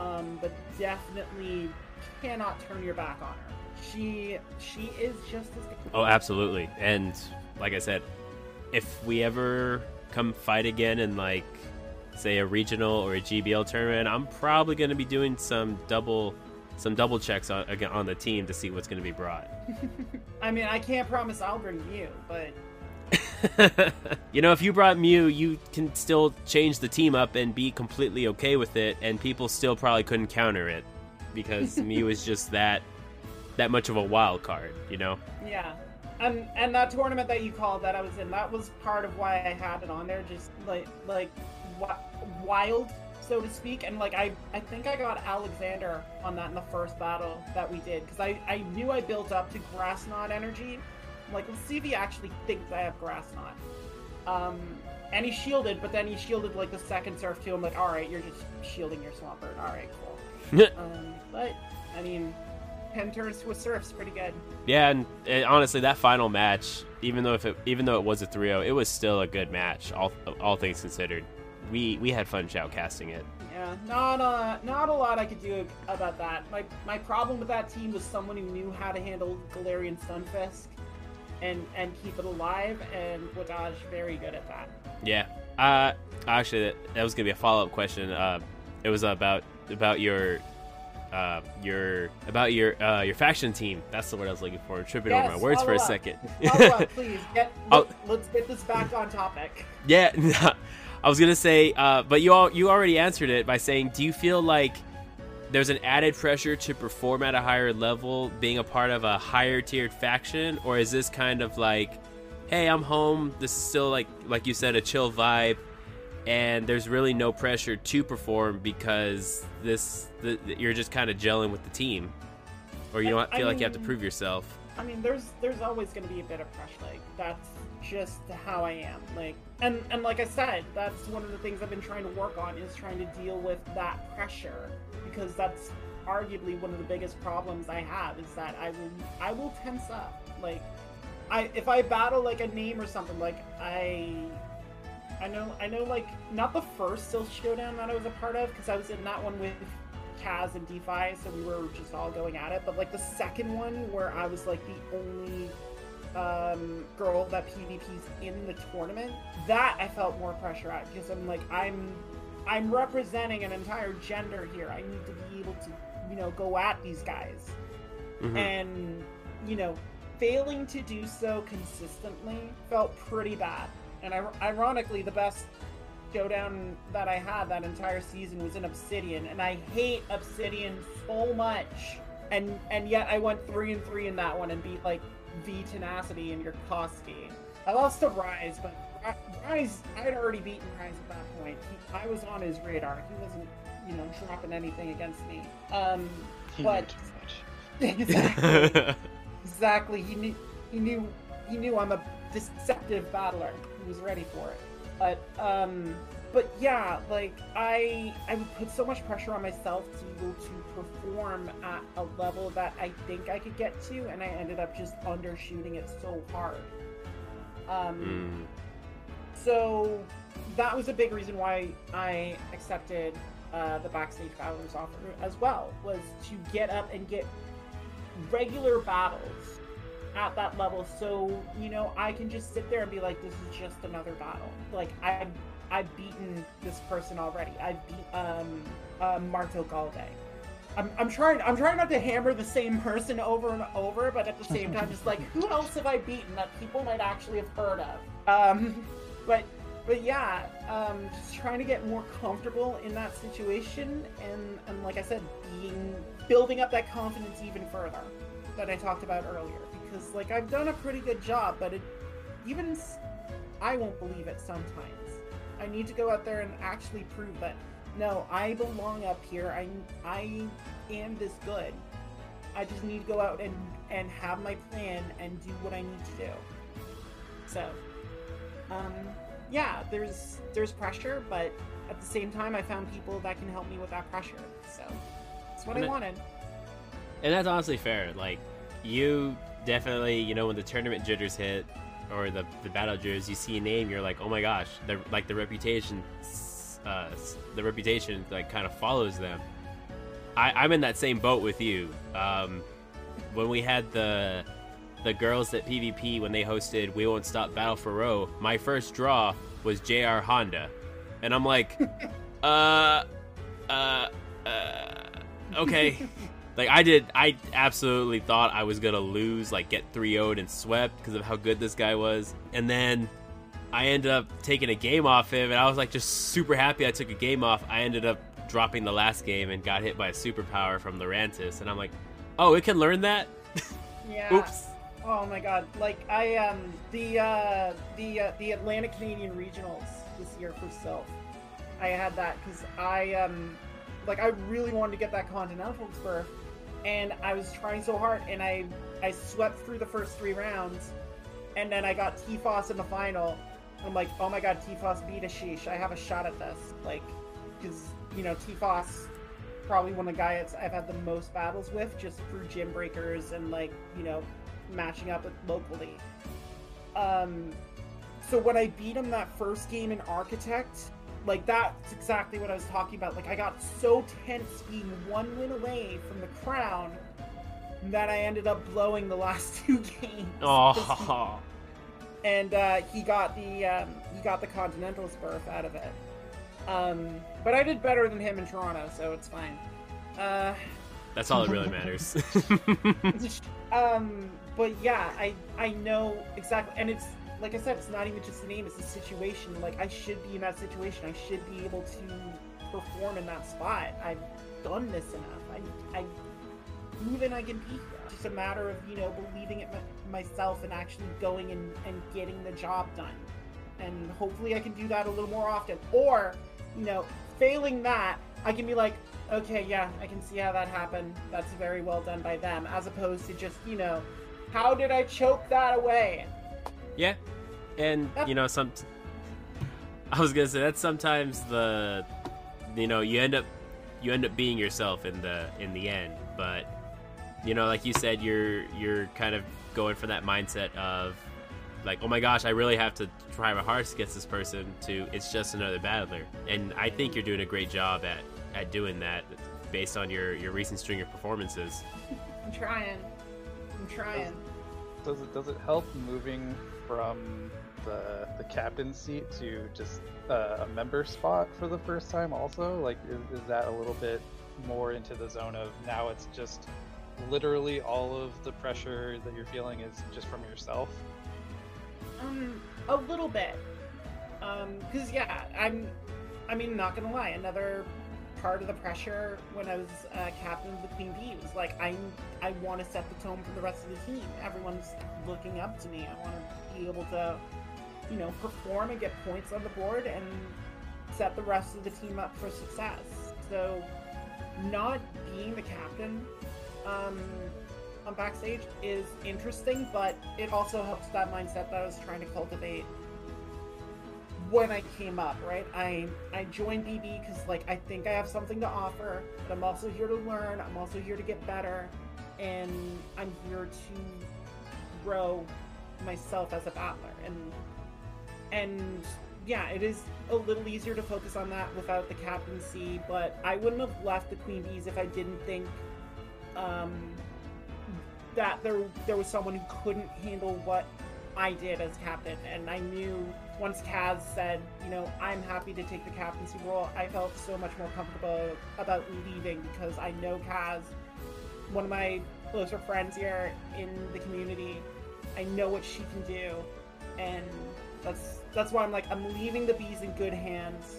um, but definitely cannot turn your back on her. She she is just as. Oh, absolutely. And like I said, if we ever come fight again and like say a regional or a GBL tournament, I'm probably going to be doing some double some double checks on on the team to see what's going to be brought. I mean, I can't promise I'll bring Mew, but you know, if you brought Mew, you can still change the team up and be completely okay with it, and people still probably couldn't counter it because Mew is just that that much of a wild card, you know? Yeah. And and that tournament that you called that I was in, that was part of why I had it on there. Just like like wild, so to speak. And like I, I think I got Alexander on that in the first battle that we did because I, I knew I built up to Grass Knot energy. I'm like, let's see if he actually thinks I have Grass Knot. Um, and he shielded, but then he shielded like the second surf too. I'm like, all right, you're just shielding your Swampert. All right, cool. um, but I mean, ten turns to a surf's pretty good. Yeah, and, and, honestly, that final match, even though if it, even though it was a 3-0, it was still a good match, all all things considered we we had fun shoutcasting it. Yeah, not uh, not a lot I could do about that. My my problem with that team was someone who knew how to handle Galarian Stunfisk and and keep it alive, and Wadaj very good at that. Yeah. Uh, actually, that, that was gonna be a follow up question. Uh, it was about about your uh, your about your uh, your faction team. That's the word I was looking for. Tripping yes, over my words for a second. up, please. Get, let, us get this back on topic. Yeah, I was gonna say, uh, but you all you already answered it by saying, do you feel like there's an added pressure to perform at a higher level, being a part of a higher tiered faction, or is this kind of like, hey, I'm home. This is still like like you said, a chill vibe. and there's really no pressure to perform because this the, you're just kind of gelling with the team, or you don't I feel like you have to prove yourself. I mean, there's there's always going to be a bit of pressure. Like that's just how I am. Like, and and like I said, that's one of the things I've been trying to work on is trying to deal with that pressure because that's arguably one of the biggest problems I have is that I will I will tense up. Like, I if I battle like a name or something, like I. I know, I know, like not the first Silph Showdown that I was a part of because I was in that one with Kaz and DeFi, so we were just all going at it. But like the second one, where I was like the only um, girl that PvP's in the tournament, that I felt more pressure at because I'm like I'm I'm representing an entire gender here. I need to be able to you know go at these guys, Mhm. and you know failing to do so consistently felt pretty bad. And ir- ironically, the best showdown that I had that entire season was in Obsidian, and I hate Obsidian so much. And and yet I went three and three in that one and beat like V Tenacity and Yurkowski. I lost to Rise, but Rise I had already beaten Rise at that point. He, I was on his radar. He wasn't, you know, dropping anything against me. Um, He knew but too much. exactly. Exactly. He knew. He knew. He knew I'm a deceptive battler. He was ready for it. But um, but yeah, like I I would put so much pressure on myself to be able to perform at a level that I think I could get to, and I ended up just undershooting it so hard. Um, Mm. so that was a big reason why I accepted uh, the backstage battlers offer as well was to get up and get regular battles at that level so you know i can just sit there and be like this is just another battle like i've i've beaten this person already. I've beat um uh, marto galde. I'm, I'm trying i'm trying not to hammer the same person over and over but at the same time just like who else have i beaten that people might actually have heard of? Um but but yeah um just trying to get more comfortable in that situation and and like i said being building up that confidence even further that i talked about earlier. Because like i've done a pretty good job but it even I won't believe it sometimes i need to go out there and actually prove that no i belong up here. I i am this good. I just need to go out and and have my plan and do what i need to do. So um yeah there's there's pressure but at the same time i found people that can help me with that pressure. So that's what And i it- wanted. And that's honestly fair. Like, you definitely, you know, when the tournament jitters hit or the the battle jitters, you see a name, you're like, oh my gosh, the like the reputation, uh, the reputation like kind of follows them. I, I'm in that same boat with you. Um, when we had the the girls at PvP when they hosted We Won't Stop Battle for Row, my first draw was JR Honda, and I'm like, uh, uh, uh, okay. Like I did, I absolutely thought I was gonna lose, like get 3-0'd and swept because of how good this guy was, and then I ended up taking a game off him, and I was like just super happy I took a game off. I ended up dropping the last game and got hit by a superpower from Lurantis, and I'm like, oh, it can learn that. yeah Oops. Oh my god! Like I um the uh the uh, the Atlantic Canadian regionals this year for Silph, I had that because I um like I really wanted to get that Continental berth, and I was trying so hard, and I I swept through the first three rounds, and then I got T-Foss in the final. I'm like, oh my god, T-Foss beat a sheesh. I have a shot at this, like, because you know T-Foss probably one of the guys I've had the most battles with just through gym breakers and like you know matching up locally. Um, so when I beat him that first game in Architect, like that's exactly what I was talking about. Like I got so tense being one win away from the crown that I ended up blowing the last two games. Oh, and uh, he got the um, he got the Continental's berth out of it. Um, but I did better than him in Toronto, so it's fine. Uh, that's all that really matters. um, but yeah, I I know exactly, and it's like I said, it's not even just the name; it's the situation. Like I should be in that situation. I should be able to perform in that spot. I've done this enough. I I I can be here. It's just a matter of you know believing it my, myself and actually going and and getting the job done. and hopefully I can do that a little more often. Or, you know, failing that, I can be like, okay, yeah, I can see how that happened. That's very well done by them, as opposed to just, you know, how did I choke that away? Yeah, and you know, some. I was gonna say that's sometimes the, you know, you end up, you end up being yourself in the in the end. But, you know, like you said, you're you're kind of going for that mindset of, like, oh my gosh, I really have to try my hardest against this person. To it's just another battler, and I think you're doing a great job at at doing that, based on your your recent string of performances. I'm trying. I'm trying. Does it does it help moving from the the captain seat to just uh, a member spot for the first time? Also, like, is, is that a little bit more into the zone of now it's just literally all of the pressure that you're feeling is just from yourself? Um, a little bit. Um, cause yeah, I'm. I mean, not gonna lie, another part of the pressure when I was uh, captain of the Queen Bee was like I I want to set the tone for the rest of the team. Everyone's looking up to me. I want to be able to, you know, perform and get points on the board and set the rest of the team up for success. So, not being the captain um, on backstage is interesting, but it also helps that mindset that I was trying to cultivate when I came up, right? I I joined BB because like I think I have something to offer, but I'm also here to learn. I'm also here to get better, and I'm here to grow myself as a battler. And and yeah, it is a little easier to focus on that without the captaincy. But I wouldn't have left the Queen Bees if I didn't think um, that there there was someone who couldn't handle what I did as captain, and I knew once Kaz said, you know, I'm happy to take the captaincy role, I felt so much more comfortable about leaving because I know Kaz, one of my closer friends here in the community. I know what she can do, and that's that's why I'm like I'm leaving the bees in good hands.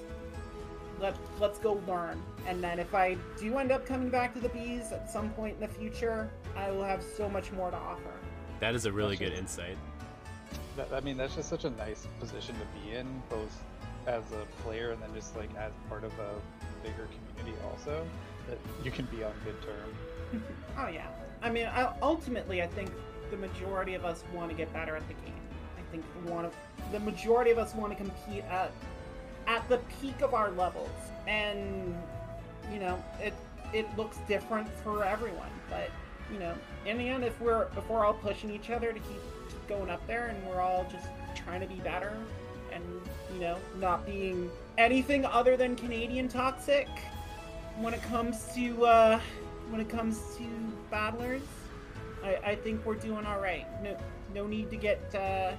Let let's go learn, and then if I do end up coming back to the bees at some point in the future, I will have so much more to offer. That is a really good insight. That, I mean, that's just such a nice position to be in, both as a player and then just like as part of a bigger community, also. That you can be on good terms. oh yeah. I mean, I, ultimately, I think the majority of us want to get better at the game. I think one of the majority of us want to compete at at the peak of our levels, and you know, it it looks different for everyone. But you know, in the end, if we're if we're all pushing each other to keep going up there and we're all just trying to be better and you know not being anything other than Canadian toxic when it comes to uh, when it comes to battlers. I, I think we're doing all right. No no need to get uh,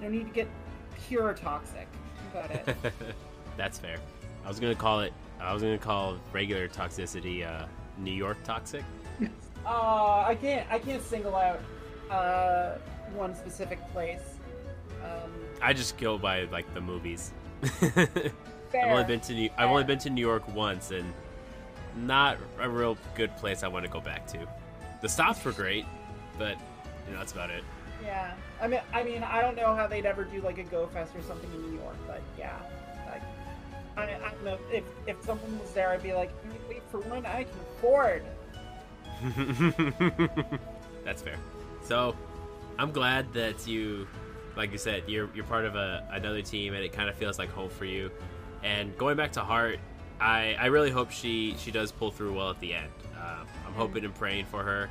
no need to get pure toxic about it. That's fair. I was gonna call it. I was gonna call regular toxicity uh, New York toxic. uh, I can't. I can't single out uh, one specific place. Um, I just go by like the movies. fair. I've only been to New. I've only been to New York once, and not a real good place I want to go back to. The stops were great, but you know that's about it. Yeah, I mean, I mean, I don't know how they'd ever do like a Go Fest or something in New York, but yeah, like, I, I don't know if if someone was there, I'd be like, "Mm, wait for one I can afford. That's fair. So, I'm glad that you, like you said, you're you're part of a another team, and it kind of feels like home for you. And going back to Hart, I I really hope she she does pull through well at the end. Uh, I'm hoping and praying for her.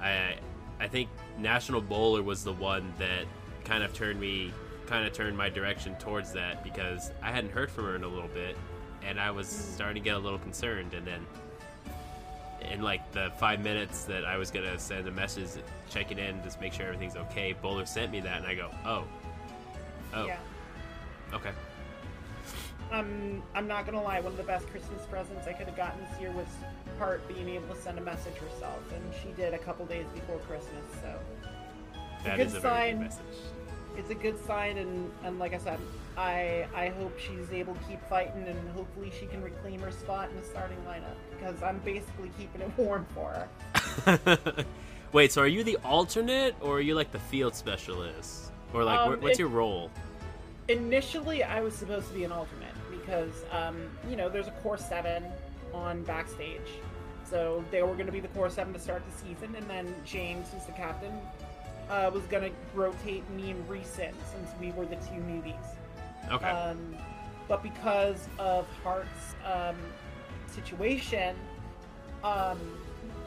I I think National Bowler was the one that kind of turned me kind of turned my direction towards that because I hadn't heard from her in a little bit, and I was starting to get a little concerned, and then in like the five minutes that I was gonna send a message checking in, just make sure everything's okay. Bowler sent me that, and I go, oh, oh, Yeah, okay. I'm I'm not gonna lie. One of the best Christmas presents I could have gotten this year was Hart being able to send a message herself, and she did a couple days before Christmas. So That good is a very sign. good message. it's a good sign, and and like I said, I I hope she's able to keep fighting, and hopefully she can reclaim her spot in the starting lineup because I'm basically keeping it warm for her. Wait, so are you the alternate, or are you like the field specialist, or like Um, what's it- your role? initially I was supposed to be an alternate because um, you know there's a core seven on backstage, so they were going to be the core seven to start the season, and then James, who's the captain, uh, was going to rotate me and Reese in since we were the two newbies. Okay. Um, but because of Hart's um, situation, um,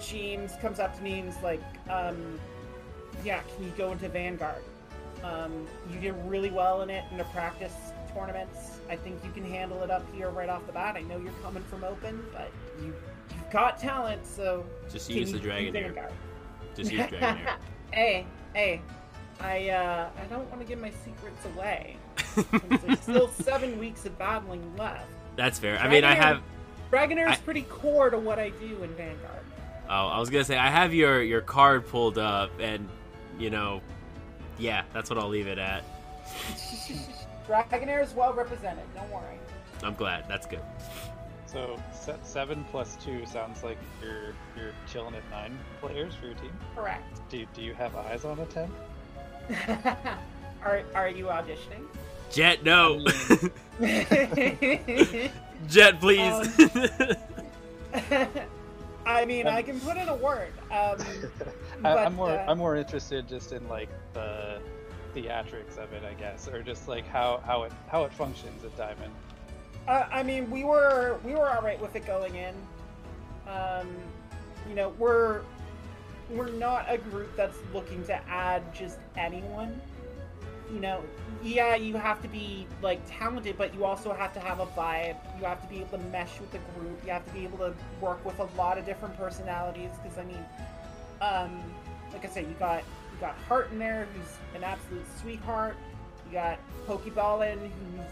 James comes up to me and is like, um, "Yeah, can you go into Vanguard? Um, you did really well in it in the practice tournaments. I think you can handle it up here right off the bat. I know you're coming from Open, but you you've got talent, so Just use the dragon. Vanguard?" Just use Dragonair. hey, hey, I uh, I don't want to give my secrets away. There's still seven weeks of battling left. That's fair. I mean, I have. Dragonair is pretty core to what I do in Vanguard. Oh, I was gonna say I have your your card pulled up, and you know, yeah, that's what I'll leave it at. Dragonair is well represented. Don't worry. I'm glad. That's good. So seven plus two sounds like you're you're chilling at nine players for your team. Correct. Do do you have eyes on a ten? are are you auditioning? Jet, no. Jet, please. I mean, I can put in a word. Um, I, But, I'm more uh, I'm more interested just in like the theatrics of it, I guess, or just like how how it how it functions at Diamond. Uh, I mean, we were we were all right with it going in. Um, you know, we're we're not a group that's looking to add just anyone. You know, yeah, you have to be like talented, but you also have to have a vibe. You have to be able to mesh with the group. You have to be able to work with a lot of different personalities. Because I mean, um, like I said, you got you got Hart in there, who's an absolute sweetheart. You got Pokeballin, who's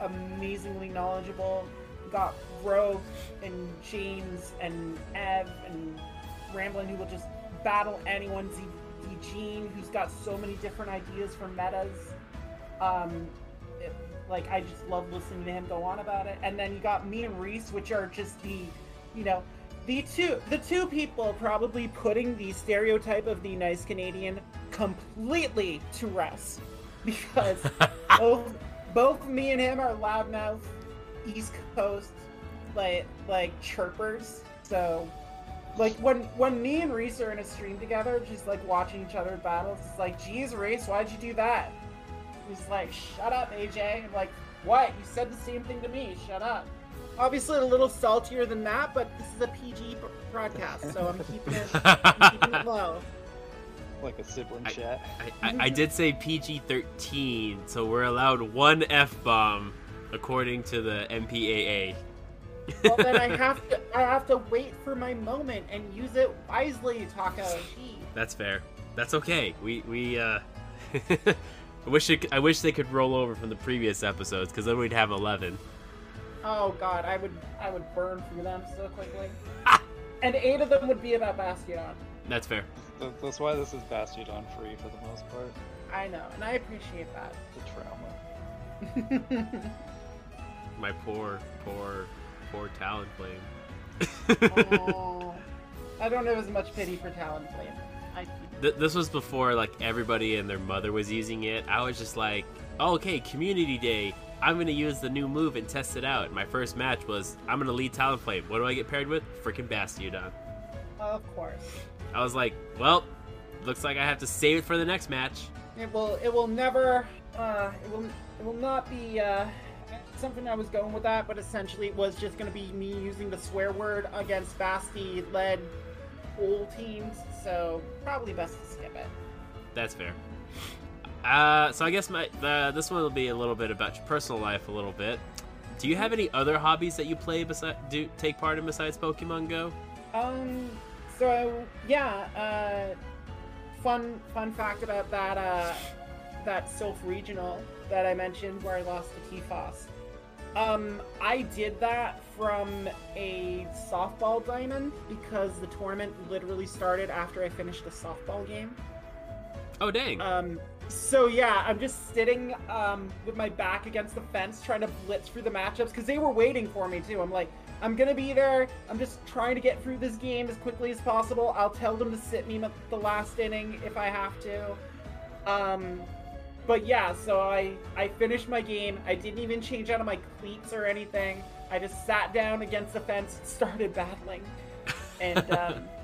amazingly knowledgeable. You got Rogue and James and Ev and Ramblin, who will just battle anyone. Z- Eugene, who's got so many different ideas for metas. Um, it- like I just love listening to him go on about it. And then you got me and Reese, which are just the, you know, the two the two people probably putting the stereotype of the nice Canadian completely to rest because both both me and him are loudmouth East Coast like like chirpers. So like when when me and Reese are in a stream together, just like watching each other battles, it's like, geez, Reese, why'd you do that? He's like, shut up, AJ. I'm like, what? You said the same thing to me. Shut up. Obviously, a little saltier than that, but this is a PG broadcast, so I'm keeping it, I'm keeping it low. Like a sibling I- chat. I, I, I did say PG 13, so we're allowed one F bomb according to the MPAA. Well, then I have to I have to wait for my moment and use it wisely, Taco. That's fair. That's okay. We we uh I wish it, I wish they could roll over from the previous episodes because then we'd have 11. Oh God, I would I would burn through them so quickly. and eight of them would be about Bastion. That's fair. That's why this is Bastion free for the most part. I know, and I appreciate that. The trauma. My poor, poor, poor Talonflame. oh, I don't have as much pity for Talonflame. I Th- this was before like everybody and their mother was using it. I was just like, oh, okay, community day. I'm gonna use the new move and test it out. My first match was I'm gonna lead Talonflame. What do I get paired with? Freaking Bastiodon. of course. I was like, well, looks like I have to save it for the next match. It will. It will never. Uh, it will. It will not be uh, something I was going with that, but essentially it was just going to be me using the swear word against Basti-led old teams. So probably best to skip it. That's fair. Uh, so I guess my the, this one will be a little bit about your personal life, a little bit. Do you have any other hobbies that you play beside do take part in besides Pokemon Go? Um. So yeah. Uh, fun fun fact about that. Uh, that Silph regional that I mentioned where I lost to TFOS. Um, I did that from a softball diamond because the tournament literally started after I finished a softball game. Oh dang! Um, so yeah, I'm just sitting um, with my back against the fence trying to blitz through the matchups because they were waiting for me too. I'm like, I'm gonna be there. I'm just trying to get through this game as quickly as possible. I'll tell them to sit me the last inning if I have to. Um, but yeah, so I I finished my game. I didn't even change out of my cleats or anything. I just sat down against the fence and started battling. And um,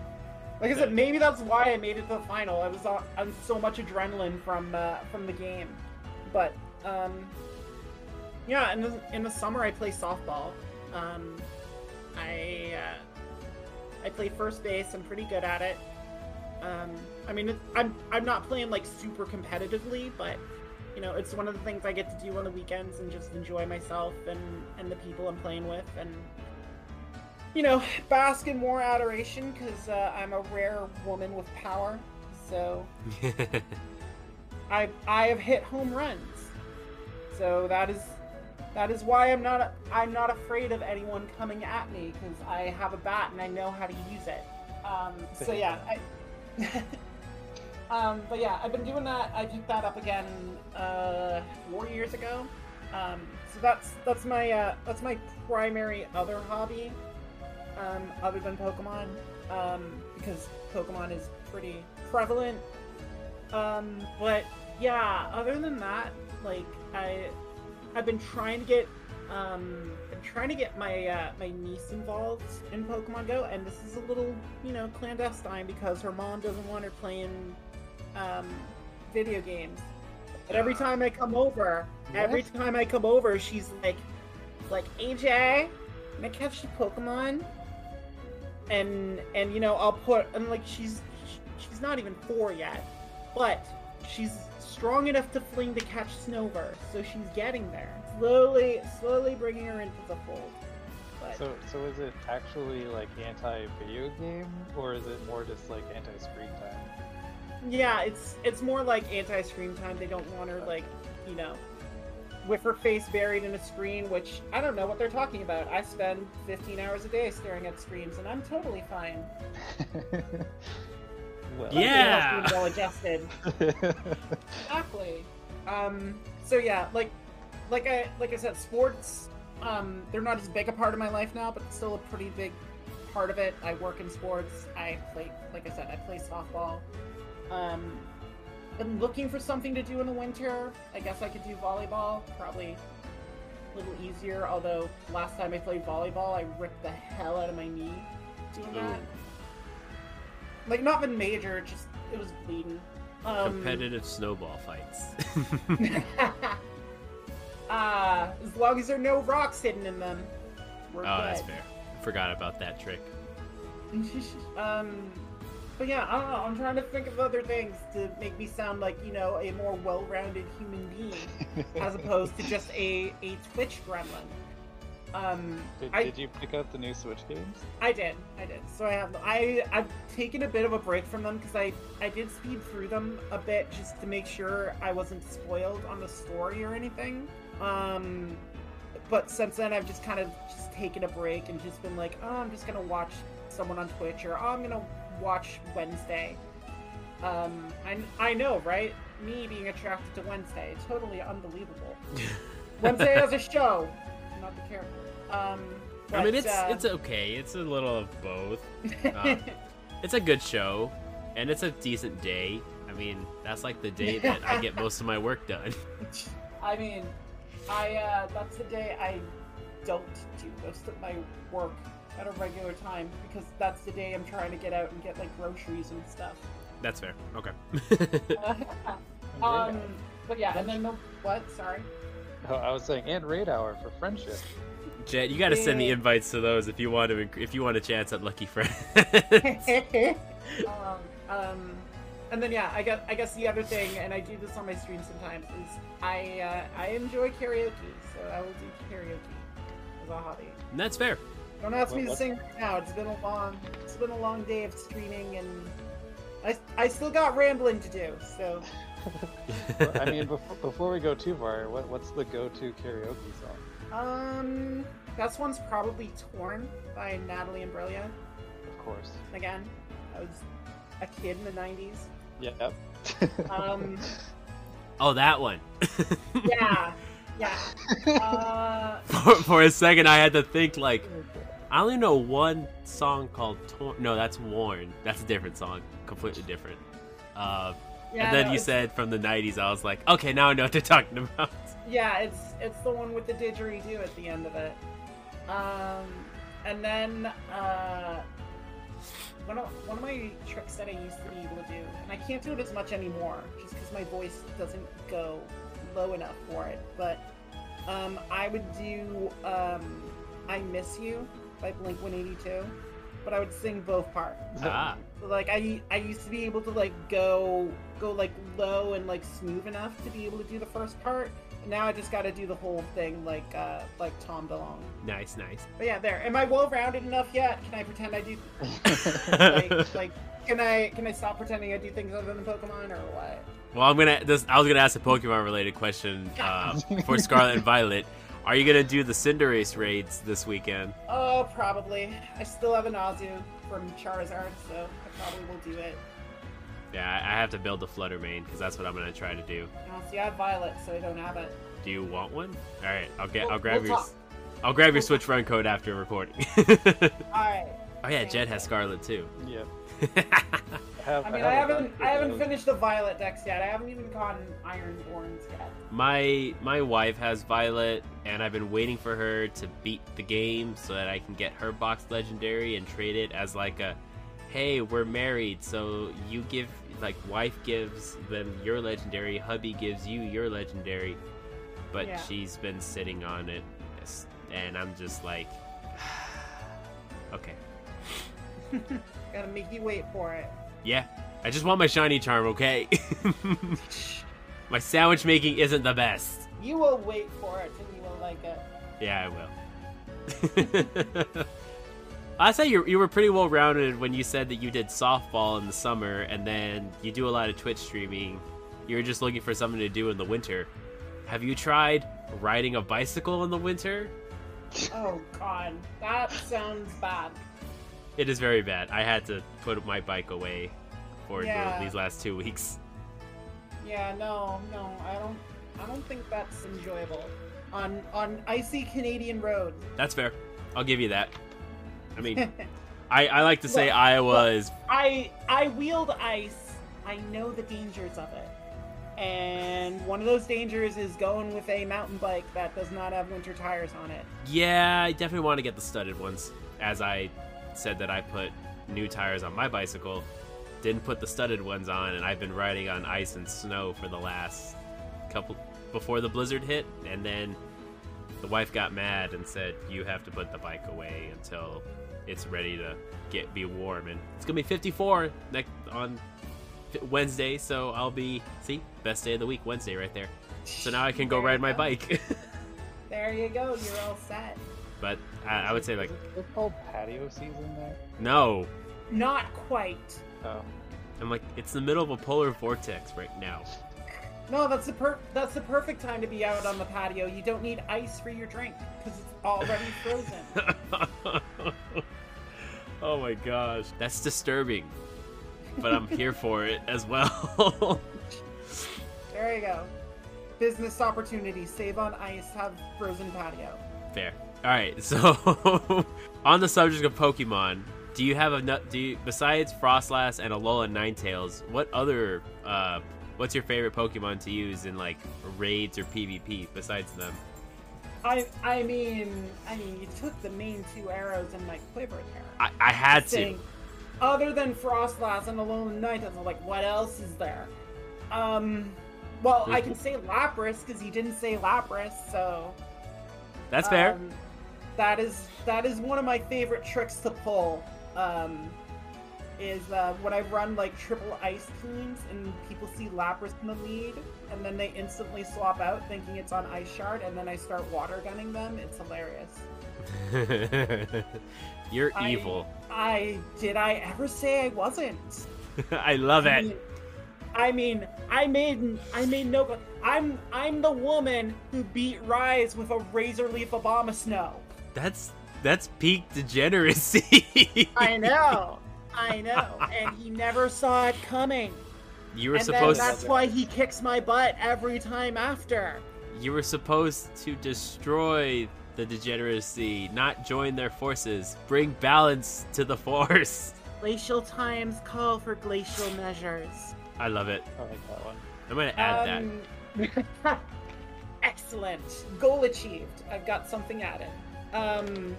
like I said, maybe that's why I made it to the final. I was on, on so much adrenaline from uh, from the game. But um, yeah, in the in the summer I play softball. Um, I uh, I play first base. I'm pretty good at it. Um, I mean, I'm I'm not playing like super competitively, but you know, it's one of the things I get to do on the weekends and just enjoy myself and and the people I'm playing with, and you know, bask in more adoration because uh, I'm a rare woman with power. So I I have hit home runs. So that is that is why I'm not I'm not afraid of anyone coming at me because I have a bat and I know how to use it. Um, so yeah, I, um, but yeah, I've been doing that. I picked that up again uh, four years ago. Um, so that's that's my uh, that's my primary other hobby, um, other than Pokemon, um, because Pokemon is pretty prevalent. Um, but yeah, other than that, like I I've been trying to get um been trying to get my uh, my niece involved in Pokemon Go, and this is a little you know clandestine because her mom doesn't want her playing um video games. But every time I come over, every time I come over, she's like, like AJ, can I catch the Pokemon? And and you know I'll put and like she's she's not even four yet, but she's strong enough to fling to catch Snover, so she's getting there. Slowly, slowly bringing her into the fold. But So, so is it actually like anti-video game, or is it more just like anti-screen time? yeah, it's it's more like anti-screen time. They don't want her like, you know, with her face buried in a screen, which I don't know what they're talking about. I spend 15 hours a day staring at screens, and I'm totally fine. well, Yeah. well adjusted. Exactly. Um. So yeah, like, like I like I said, sports. Um, they're not as big a part of my life now, but still a pretty big part of it. I work in sports. I play, like I said, I play softball. Um, been looking for something to do in the winter. I guess I could do volleyball. Probably a little easier. Although last time I played volleyball, I ripped the hell out of my knee doing that. Like not been major, just it was bleeding. Um, Competitive snowball fights. uh, as long as there are no rocks hidden in them, oh, good. that's fair. Forgot about that trick. um, but yeah, I don't know. I'm trying to think of other things to make me sound like you know a more well-rounded human being, as opposed to just a a Twitch gremlin. Um, did, I did you pick up the new Switch games? I did, I did. So I have I I've taken a bit of a break from them because I I did speed through them a bit just to make sure I wasn't spoiled on the story or anything. Um, but since then I've just kind of just taken a break and just been like, oh, I'm just gonna watch someone on Twitch or oh, I'm gonna watch Wednesday. Um, I I know, right? Me being attracted to Wednesday, totally unbelievable. Wednesday as a show, not the character. Um, I mean, it's uh, it's okay. It's a little of both. Uh, it's a good show, and it's a decent day. I mean, that's like the day that I get most of my work done. I mean, I uh, that's the day I don't do most of my work at a regular time because that's the day I'm trying to get out and get like groceries and stuff. That's fair. Okay. um, but yeah, and then the what? Sorry. Oh, I was saying, and raid hour for friendship. Jet, you got to send the invites to those if you want to if you want a chance at Lucky Friends. um, um, and then yeah, I guess I guess the other thing, and I do this on my stream sometimes, is I uh, I enjoy karaoke, so I will do karaoke as a hobby. And that's fair. Don't ask me to sing right now. It's been a long, it's been a long day of streaming, and I, I still got rambling to do. So Well, I mean, before, before we go too far, what, what's the go-to karaoke song? um, this one's probably "Torn" by Natalie Imbruglia. Of course. Again, I was a kid in the '90s. Yep. Um, Oh, that one. yeah, yeah. Uh, for, for a second, I had to think like I only know one song called Torn. No, that's Worn. That's a different song, completely different. Uh, Yeah, and then you it's- said from the 90s. I was like, okay, now I know what they're talking about. Yeah, it's it's the one with the didgeridoo at the end of it. Um, and then uh, one of one of my tricks that I used to be able to do, and I can't do it as much anymore, just because my voice doesn't go low enough for it. But um, I would do um, "I Miss You" by Blink One Eighty Two, but I would sing both parts. ah, So, like I I used to be able to like go go like low and like smooth enough to be able to do the first part. Now I just got to do the whole thing like uh like Tom DeLonge. nice, nice. But yeah, there. Am I well rounded enough yet? Can I pretend I do like like can I can I stop pretending I do things other than Pokemon or what? Well, I'm gonna. This, I was gonna ask a Pokemon-related question uh, for Scarlet and Violet. Are you gonna do the Cinderace raids this weekend? Oh, probably. I still have a nausea from Charizard, so I probably will do it. Yeah, I I have to build the Flutter Mane because that's what I'm gonna try to do. Now, see, I have Violet, so I don't have it. Do you want one? All right, I'll get. We'll- I'll grab we'll your. talk. I'll grab your Switch run code after recording. All right. oh yeah, Jet has Scarlet too. Yep. I, have, I mean, have I a haven't I haven't finished the Violet decks yet. I haven't even gotten Ironborns yet. my my wife has Violet, and I've been waiting for her to beat the game so that I can get her box legendary and trade it as like a, hey, we're married, so you give like wife gives them your legendary, hubby gives you your legendary, but Yeah. she's been sitting on it, and I'm just like, okay, Gotta make you wait for it. yeah, I just want my shiny charm, okay. my sandwich making isn't the best. You will wait for it and you will like it. Yeah, I will. I say you you were pretty well rounded when you said that you did softball in the summer and then you do a lot of Twitch streaming. You were just looking for something to do in the winter. Have you tried riding a bicycle in the winter? Oh god, that sounds bad. It is very bad. I had to put my bike away for the- these last two weeks. Yeah, no, no, I don't I don't think that's enjoyable. On on icy Canadian roads. That's fair. I'll give you that. I mean, I, I like to say Look, Iowa look. is I I wield ice. I know the dangers of it. And one of those dangers is going with a mountain bike that does not have winter tires on it. Yeah, I definitely want to get the studded ones. As I said that I put new tires on my bicycle, didn't put the studded ones on, and I've been riding on ice and snow for the last couple before the blizzard hit, and then the wife got mad and said you have to put the bike away until it's ready to get be warm, and it's gonna be 54 next on Wednesday, so I'll be see best day of the week Wednesday right there. So now I can go ride my bike. There you go, you're all set. But I, I would say like Is it- It's called patio season there. no. Not quite. Oh, I'm like, it's the middle of a polar vortex right now. No, that's the per that's the perfect time to be out on the patio. You don't need ice for your drink because it's already frozen. oh my gosh. That's disturbing. But I'm here for it as well. there you go. Business opportunity. Save on ice. Have frozen patio. Fair. Alright, so on the subject of Pokemon, do you have a nut do you besides Froslass and Alola Ninetales, what other uh what's your favorite Pokemon to use in like raids or PvP besides them? I I mean I mean you took the main two arrows in my quiver there. I, I had to. Other than Froslass and Alola Nine, I'm like, what else is there? Um, well, I can say Lapras because he didn't say Lapras, so That's fair. Um, that is that is one of my favorite tricks to pull. Um, is uh, when I run like triple ice teams and people see Lapras in the lead, and then they instantly swap out thinking it's on Ice Shard, and then I start water gunning them. It's hilarious. You're I- evil. I did I ever say I wasn't? I love I it. mean, I mean, I made I made no. I'm I'm the woman who beat Rise with a razor leaf Abomasnow. That's that's peak degeneracy. I know, I know, and he never saw it coming. you were and supposed then that's why he kicks my butt every time after. you were supposed to destroy the degeneracy, not join their forces. Bring balance to the force. Glacial times call for glacial measures. I love it. I like that one. I'm gonna add Um, Excellent. Goal achieved. I've got something added. Um,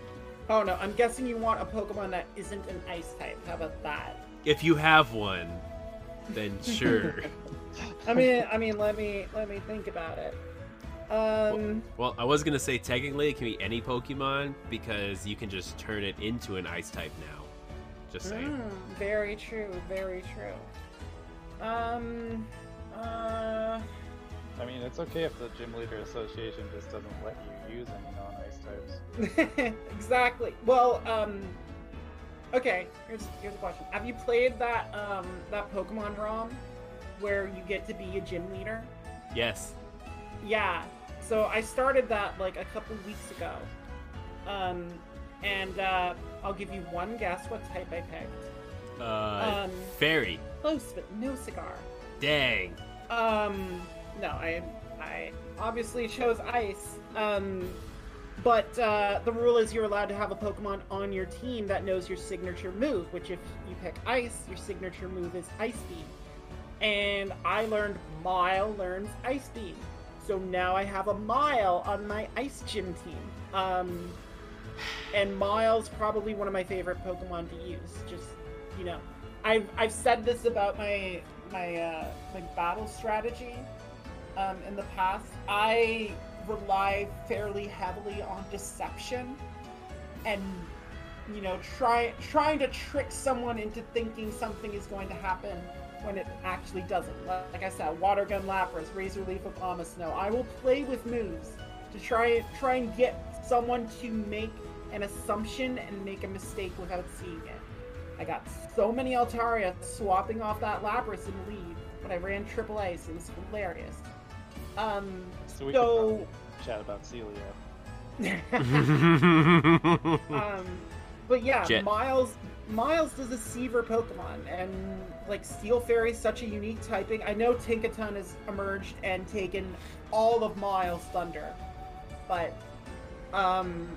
oh no, I'm guessing you want a Pokemon that isn't an ice type. How about that? that. If you have one, then sure. I mean, I mean, let me let me think about it. Um, well, I was gonna say technically it can be any Pokemon because you can just turn it into an ice type now. Just saying. mm, very true. Very true. Um, uh, I mean, it's okay if the Gym Leader Association just doesn't let you use any non-ice types. exactly. Well, um, okay. Here's here's a question. Have you played that um that Pokemon ROM where you get to be a gym leader? Yes. Yeah. So I started that like a couple weeks ago. Um, and uh, I'll give you one guess what type I picked. Uh, Um, fairy. Close, but no cigar. Dang. Um, no, I I obviously chose ice. Um, but uh, the rule is you're allowed to have a Pokemon on your team that knows your signature move. Which, if you pick ice, your signature move is Ice Beam. And I learned Mawile learns Ice Beam, so now I have a Mawile on my Ice Gym team. Um, and Mawile's probably one of my favorite Pokemon to use. Just you know, I've I've said this about my my uh, my battle strategy um, in the past. I rely fairly heavily on deception and you know try trying to trick someone into thinking something is going to happen when it actually doesn't. Like I said, water gun Lapras, razor leaf of Snow. I will play with moves to try try and get someone to make an assumption and make a mistake without seeing it. I got so many Altaria swapping off that Lapras and leave when I ran Triple Ice. It was hilarious. Um, So we So- can chat about Celia. um, but yeah, Jet. Mawile's Mawile's does a Seaver Pokemon, and like Steel Fairy is such a unique typing. I know Tinkaton has emerged and taken all of Mawile's Thunder, but um,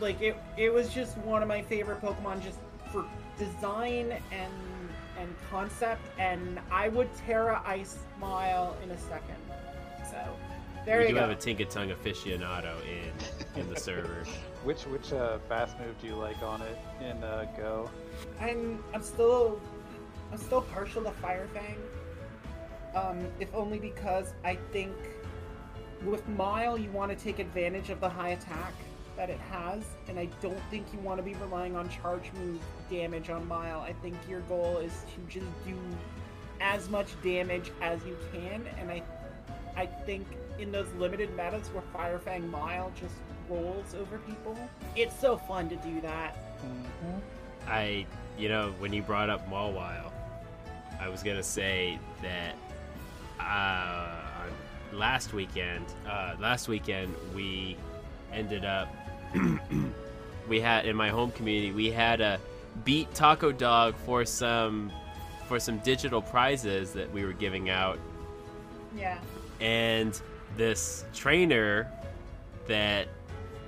like it it was just one of my favorite Pokemon just for design and and concept, and I would Tera Ice Mawile in a second. So there we you do go. have a Tinkaton aficionado in in the server. Which which uh, fast move do you like on it in uh, Go? I'm I'm still I'm still partial to Fire Fang. Um, if only because I think with Mawile you want to take advantage of the high attack that it has, and I don't think you want to be relying on charge move damage on Mawile. I think your goal is to just do as much damage as you can, and I I think in those limited metas where Fire Fang Mawile just rolls over people, it's so fun to do that. Mm-hmm. I, you know, when you brought up Mawile, I was gonna say that uh, last weekend, uh, last weekend we ended up, we had in my home community, we had a beat Taco Dog for some for some digital prizes that we were giving out Yeah. and this trainer that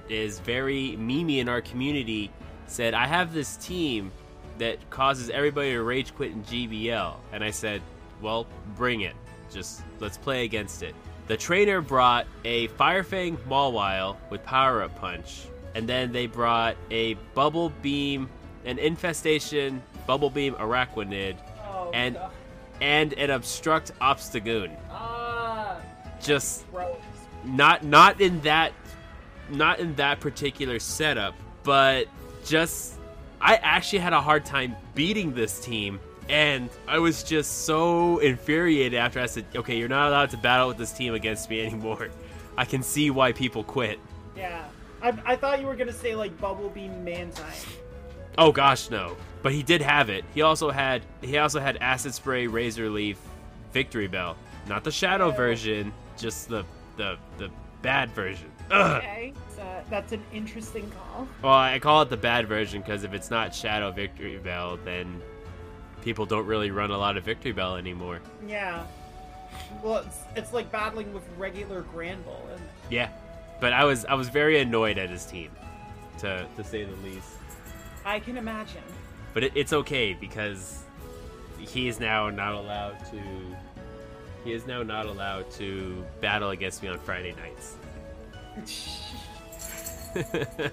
is very memey in our community said, I have this team that causes everybody to rage quit in GBL. And I said, Well, bring it. Just let's play against it. The trainer brought a Firefang Mawile with Power Up Punch, and then they brought a Bubble Beam, an Infestation Bubble Beam Araquanid, Oh, And- God. and an Obstruct Obstagoon. Just not not in that not in that particular setup but just i actually had a hard time beating this team and i was just so infuriated after i said okay you're not allowed to battle with this team against me anymore. I can see why people quit. Yeah. I, I thought you were gonna say like Bubble Beam Mantine. oh gosh no. But he did have it. He also had he also had acid spray razor leaf Victreebel. Not the shadow Oh. version just the the the bad version Ugh. Okay, so that's an interesting call. Well, I call it the bad version because if it's not Shadow Victreebel, then people don't really run a lot of Victreebel anymore. Yeah. Well, it's, it's like battling with regular Granbull, and Yeah, but I was I was very annoyed at his team, to to say the least. I can imagine. But it, it's okay because he is now not allowed to. He is now not allowed to battle against me on Friday nights.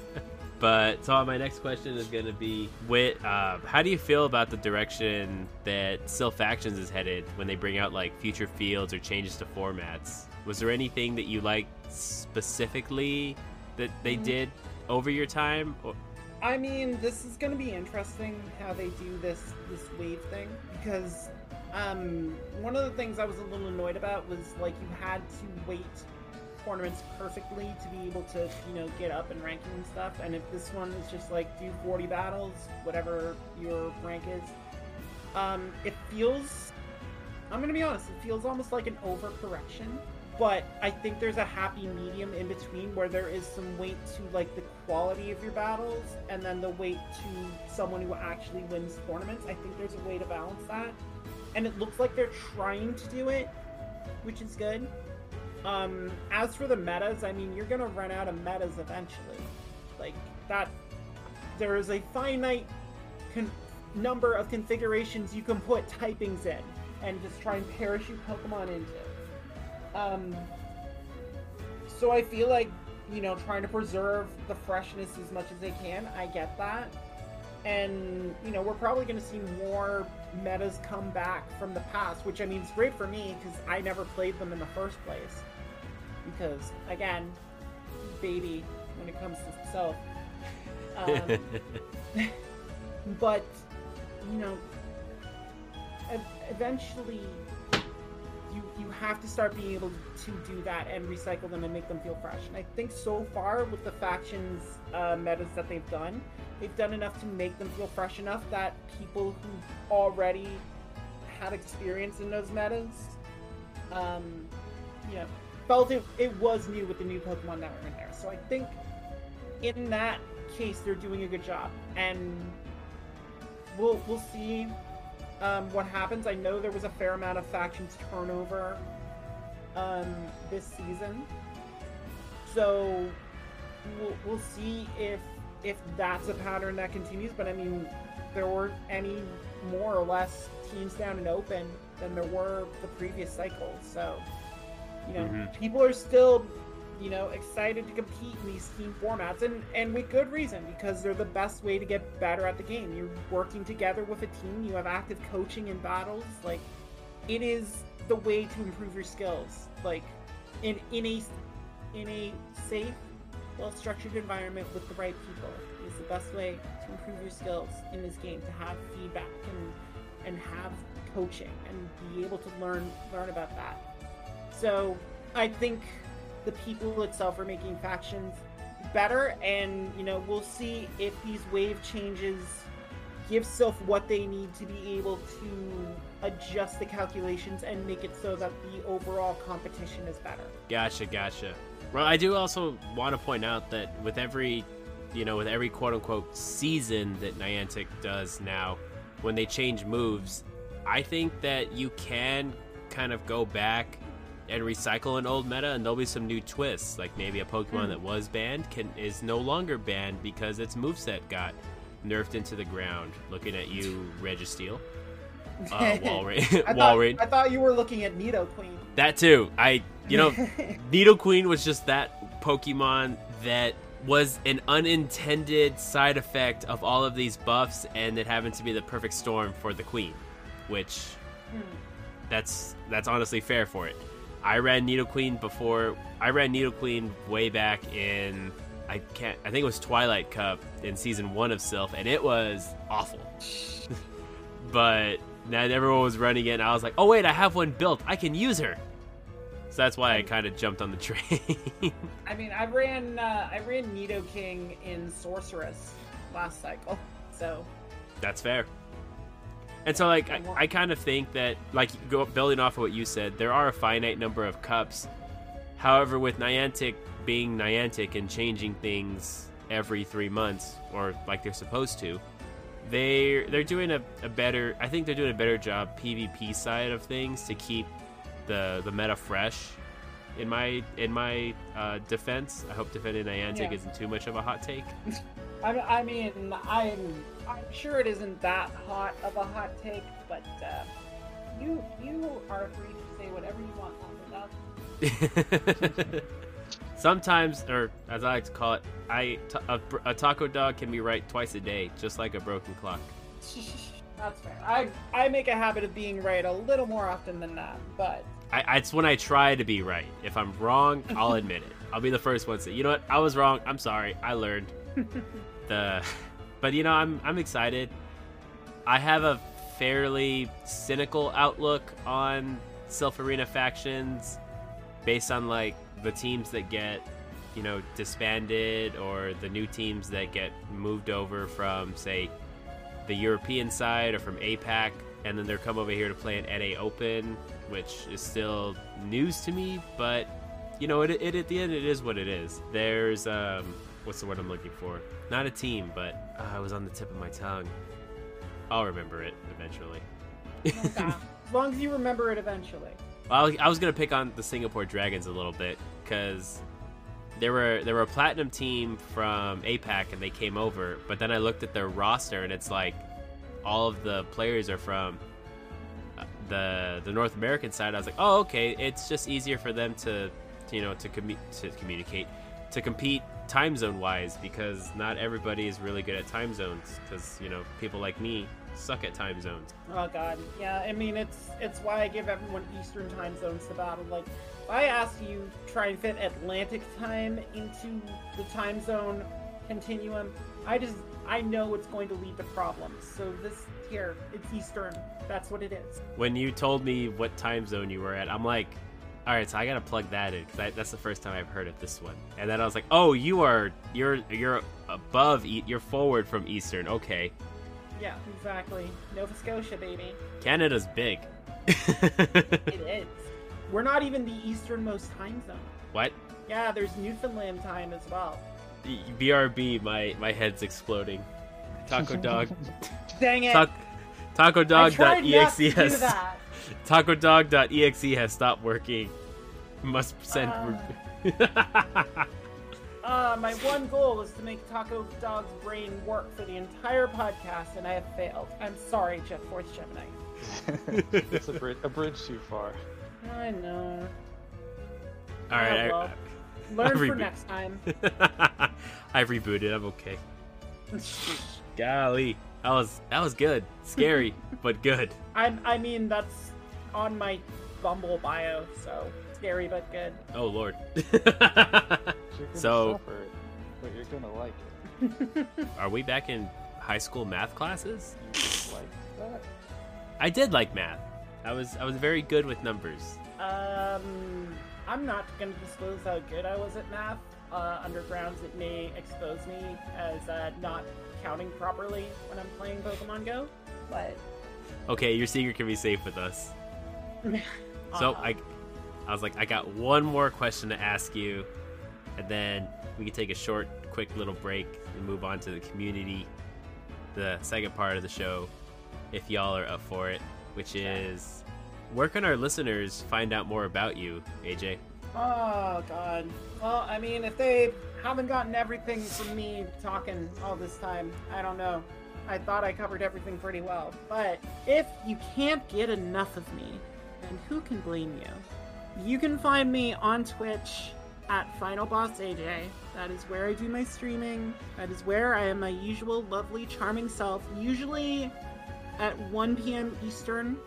but so my next question is going to be: With uh, how do you feel about the direction that Silph Factions is headed when they bring out like future fields or changes to formats? Was there anything that you liked specifically that they Mm. did over your time? Or- I mean, this is going to be interesting how they do this this wave thing because um, one of the things I was a little annoyed about was like you had to wait tournaments perfectly to be able to you know get up in ranking and stuff. And if this one is just like do 40 battles, whatever your rank is, um, it feels. I'm gonna be honest. It feels almost like an overcorrection but I think there's a happy medium in between where there is some weight to like the quality of your battles and then the weight to someone who actually wins tournaments. I think there's a way to balance that. And it looks like they're trying to do it, which is good. Um, as for the metas, I mean, you're gonna run out of metas eventually. Like that, there is a finite con- number of configurations you can put typings in, and just try and parachute Pokemon into. Um, so I feel like, you know, trying to preserve the freshness as much as they can. I get that. And, you know, we're probably to see more metas come back from the past, which I mean, it's great for me because I never played them in the first place. Because, again, baby when it comes to Silph. Um, but, you know, eventually you you have to start being able to do that and recycle them and make them feel fresh. And I think so far with the factions uh, metas that they've done, they've done enough to make them feel fresh enough that people who already had experience in those metas, um, you know, felt it, it was new with the new Pokemon that were in there. So I think in that case they're doing a good job, and we'll we'll see um, what happens. I know there was a fair amount of factions turnover um, this season, so we'll, we'll see if if that's a pattern that continues. But I mean, there weren't any more or less teams down and open than there were the previous cycle. So you know, Mhm. people are still you know excited to compete in these team formats and and with good reason because they're the best way to get better at the game you're working together with a team you have active coaching in battles like it is the way to improve your skills like in in a in a safe well structured environment with the right people is the best way to improve your skills in this game to have feedback and and have coaching and be able to learn learn about that so i think the people itself are making factions better and you know we'll see if these wave changes give Silph what they need to be able to adjust the calculations and make it so that the overall competition is better. Gotcha, gotcha. Well, I do also want to point out that with every, you know, with every quote unquote season that Niantic does now, when they change moves, I think that you can kind of go back and recycle an old meta, and there'll be some new twists. Like maybe a Pokemon Hmm. that was banned can is no longer banned because its moveset got nerfed into the ground. Looking at you, Registeel. Uh, Walrein. I, thought, Walrein. I thought you were looking at Nidoqueen. That too. I, you know, Nidoqueen was just that Pokemon that was an unintended side effect of all of these buffs, and it happened to be the perfect storm for the Queen, which Hmm. that's that's honestly fair for it. I ran Nidoqueen before. I ran Nidoqueen way back in I can't. I think it was Twilight Cup in season one of Silph, and it was awful. but that everyone was running it, and I was like, oh wait, I have one built. I can use her. So that's why I kind of jumped on the train. I mean, I ran uh, I ran Nido King in Sorceress last cycle, so That's fair. And so, like, I, I kind of think that, like, go, building off of what you said, there are a finite number of cups. However, with Niantic being Niantic and changing things every three months, or like they're supposed to, they they're doing a, a better. I think they're doing a better job PvP side of things to keep the the meta fresh. In my in my uh, defense, I hope defending Niantic Yeah. isn't too much of a hot take. I, I mean, I'm I'm sure it isn't that hot of a hot take, but uh, you you are free to say whatever you want on the. Sometimes, or as I like to call it, I t- a, a taco dog can be right twice a day, just like a broken clock. That's fair. I I make a habit of being right a little more often than that, but I, I, it's when I try to be right. If I'm wrong, I'll admit it. I'll be the first one to say, you know what, I was wrong. I'm sorry. I learned. the, but you know, I'm I'm excited. I have a fairly cynical outlook on Silph Arena factions, based on like the teams that get, you know, disbanded or the new teams that get moved over from say the European side or from APAC, and then they're come over here to play an NA Open, which is still news to me, but you know, it, it at the end it is what it is. There's um, what's the word I'm looking for? Not a team, but uh, I was on the tip of my tongue. I'll remember it eventually. okay. as long as you remember it eventually. Well, I was gonna pick on the Singapore Dragons a little bit because there were there were a platinum team from APAC and they came over, but then I looked at their roster and it's like all of the players are from uh, the the North American side. I was like, oh okay, it's just easier for them to, to you know to commu- to communicate to compete time zone wise because not everybody is really good at time zones because you know people like me suck at time zones. Oh god, yeah. I mean, it's it's why I give everyone Eastern time zones to battle. Like, if I ask you try and fit Atlantic time into the time zone continuum, I just I know it's going to lead to problems. So this here, it's Eastern. That's what it is. When you told me what time zone you were at, I'm like, all right, so I gotta plug that in because that's the first time I've heard of this one. And then I was like, oh, you are you're you're above, you're forward from Eastern. Okay. Yeah, exactly. Nova Scotia, baby. Canada's big. it is. We're not even the easternmost time zone. What? Yeah, there's Newfoundland time as well. BRB, my my head's exploding. Taco dog. Dang it. Ta- taco dog.exe has taco dog.exe has stopped working. Must send. Uh, uh, my one goal is to make Taco Dog's brain work for the entire podcast, and I have failed. I'm sorry, Jeff Fourth Gemini. it's a bridge, a bridge too far. I know. All right. Oh, well. I, Learn for next time. I've rebooted. I'm okay. Golly, that was that was good. Scary, but good. I I mean that's on my Bumble bio, so scary but good. Oh lord. so, suffer, but you're gonna like it. Are we back in high school math classes? like that? I did like math. I was I was very good with numbers. Um, I'm not going to disclose how good I was at math. Uh, undergrounds, it may expose me as uh, not counting properly when I'm playing Pokemon Go, but. Okay, your secret can be safe with us. so I, I was like, I got one more question to ask you, and then we can take a short, quick little break and move on to the community, the second part of the show, if y'all are up for it, which is where can our listeners find out more about you, AJ? Oh God. Well, I mean, if they haven't gotten everything from me talking all this time, I don't know. I thought I covered everything pretty well. But if you can't get enough of me, then who can blame you? You can find me on Twitch at Final Boss AJ. That is where I do my streaming. That is where I am my usual lovely, charming self. Usually at 1 p.m. Eastern,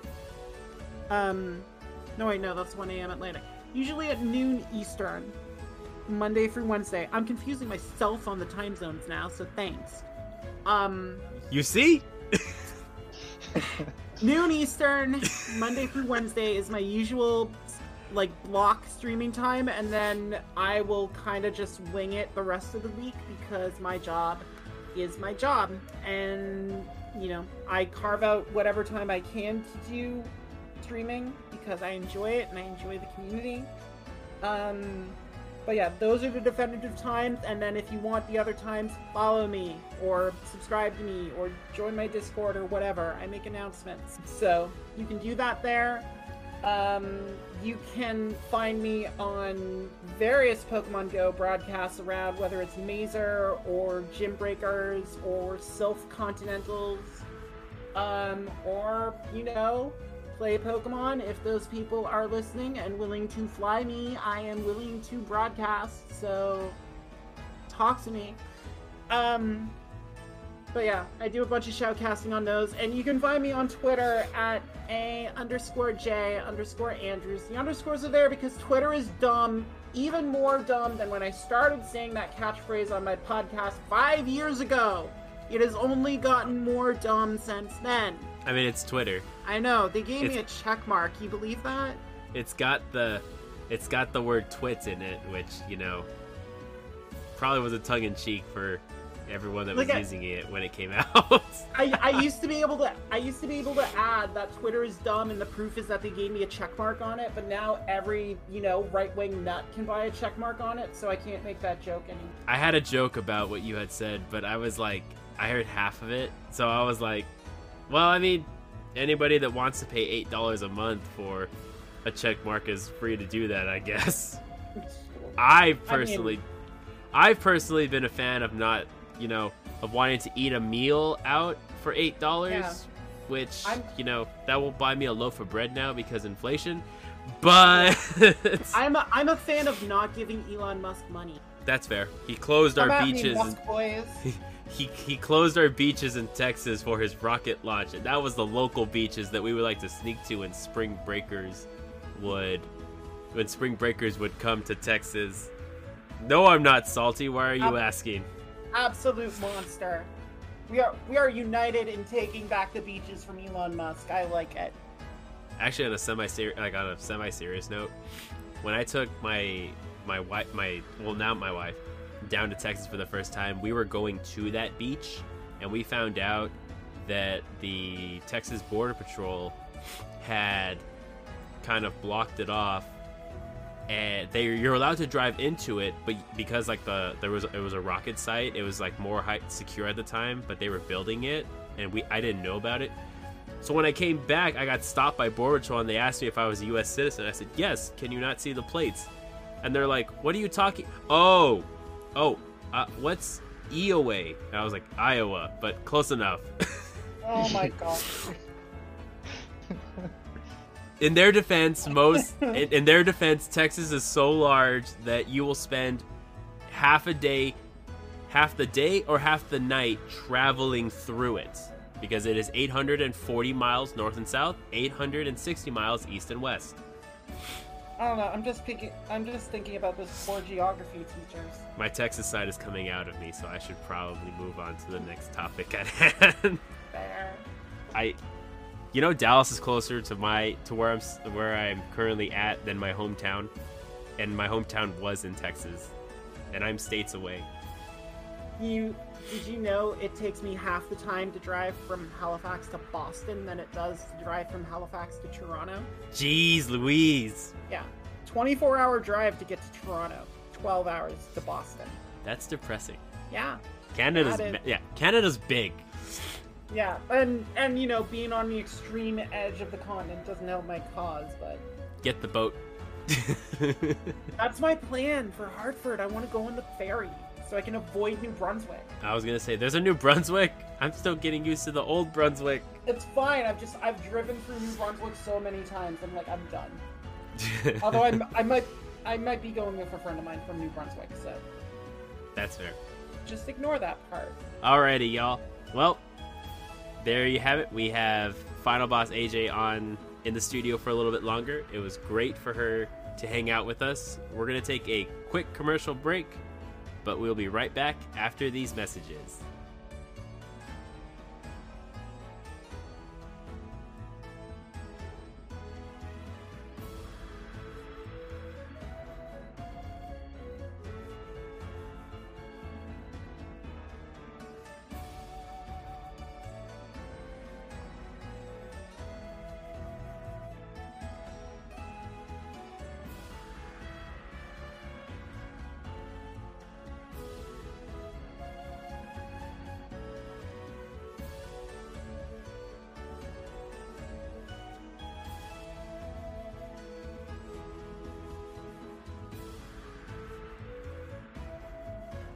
um, no, wait, no, that's 1 a.m. Atlantic. Usually at noon Eastern, Monday through Wednesday. I'm confusing myself on the time zones now, so thanks. Um, you see? noon Eastern, Monday through Wednesday is my usual like block streaming time, and then I will kind of just wing it the rest of the week because my job is my job, and you know I carve out whatever time I can to do streaming because I enjoy it and I enjoy the community. Um, but yeah, those are the definitive times. And then if you want the other times, follow me or subscribe to me or join my Discord or whatever. I make announcements. So you can do that there. Um, you can find me on various Pokemon Go broadcasts around, whether it's Mazer or Gym Breakers or Silph Continentals, um, or you know, play Pokemon. If those people are listening and willing to fly me, I am willing to broadcast. So talk to me. Um, but yeah, I do a bunch of shoutcasting on those, and you can find me on Twitter at a underscore j underscore Andrews. The underscores are there because Twitter is dumb, even more dumb than when I started saying that catchphrase on my podcast five years ago. It has only gotten more dumb since then. I mean, it's Twitter. I know they gave me a check mark. You believe that? It's got the, it's got the word "twits" in it, which you know, probably was a tongue in cheek for everyone that was at- using it when it came out. I, I used to be able to I used to be able to add that Twitter is dumb and the proof is that they gave me a check mark on it, but now every, you know, right wing nut can buy a check mark on it, so I can't make that joke anymore. I had a joke about what you had said, but I was like, I heard half of it, so I was like, well, I mean, anybody that wants to pay eight dollars a month for a check mark is free to do that, I guess. I personally, I've personally been a fan of not, you know, of wanting to eat a meal out for eight dollars, Yeah. which I'm- you know that will buy me a loaf of bread now because inflation. But I'm a, I'm a fan of not giving Elon Musk money. that's fair. He closed Come our at me, beaches. and- boys. he, he closed our beaches in Texas for his rocket launch, and that was the local beaches that we would like to sneak to when spring breakers would when spring breakers would come to Texas. No, I'm not salty. Why are you Um, asking? Absolute monster. We are we are united in taking back the beaches from Elon Musk. I like it. Actually, on a semi like on a semi serious note, when I took my my wife my well now my wife down to Texas for the first time, we were going to that beach, and we found out that the Texas Border Patrol had kind of blocked it off and they you're allowed to drive into it but because like the there was it was a rocket site it was like more high secure at the time but they were building it and we I didn't know about it. So when I came back I got stopped by border patrol and they asked me if I was a US citizen. I said yes can you not see the plates? And they're like what are you talking oh oh uh, what's EOA and I was like Iowa but close enough. Oh my god. In their defense, most in, in their defense, Texas is so large that you will spend half a day, half the day or half the night traveling through it because it is 840 miles north and south, 860 miles east and west. I don't know. I'm just thinking. I'm just thinking about those poor geography teachers. My Texas side is coming out of me, so I should probably move on to the next topic at hand. There. I, you know, Dallas is closer to my to where I'm where I'm currently at than my hometown, and my hometown was in Texas, and I'm states away. You did you know it takes me half the time to drive from Halifax to Boston than it does to drive from Halifax to Toronto? Jeez, Louise, Yeah. 24 hour drive to get to Toronto. 12 hours to Boston. that's depressing. Yeah. Canada's Got it. ma- yeah, Canada's big. Yeah. And and you know, being on the extreme edge of the continent doesn't help my cause, but Get the boat. that's my plan for Hartford. I want to go on the ferry so I can avoid New Brunswick. I was gonna say, there's a New Brunswick. I'm still getting used to the old Brunswick. It's fine. I've just I've driven through New Brunswick so many times. I'm like I'm done. Although I'm, I might I might be going with a friend of mine from New Brunswick, so that's fair. just ignore that part. Alrighty, y'all. Well, there you have it. We have Final Boss AJ on in the studio for a little bit longer. It was great for her to hang out with us. We're going to take a quick commercial break, but we'll be right back after these messages.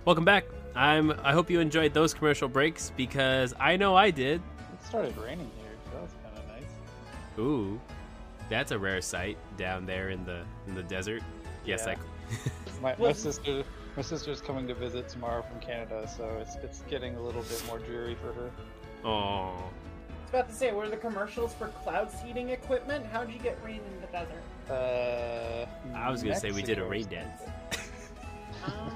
Welcome back. I'm. I hope you enjoyed those commercial breaks because I know I did. It started raining here, so that's kind of nice. Ooh, that's a rare sight down there in the in the desert. Yes, Yeah. I. My, my sister, my sister's coming to visit tomorrow from Canada, so it's it's getting a little bit more dreary for her. Oh, I was about to say, were the commercials for cloud seeding equipment? How'd you get rain in the desert? Uh, I was gonna say we did a rain dance. Oh.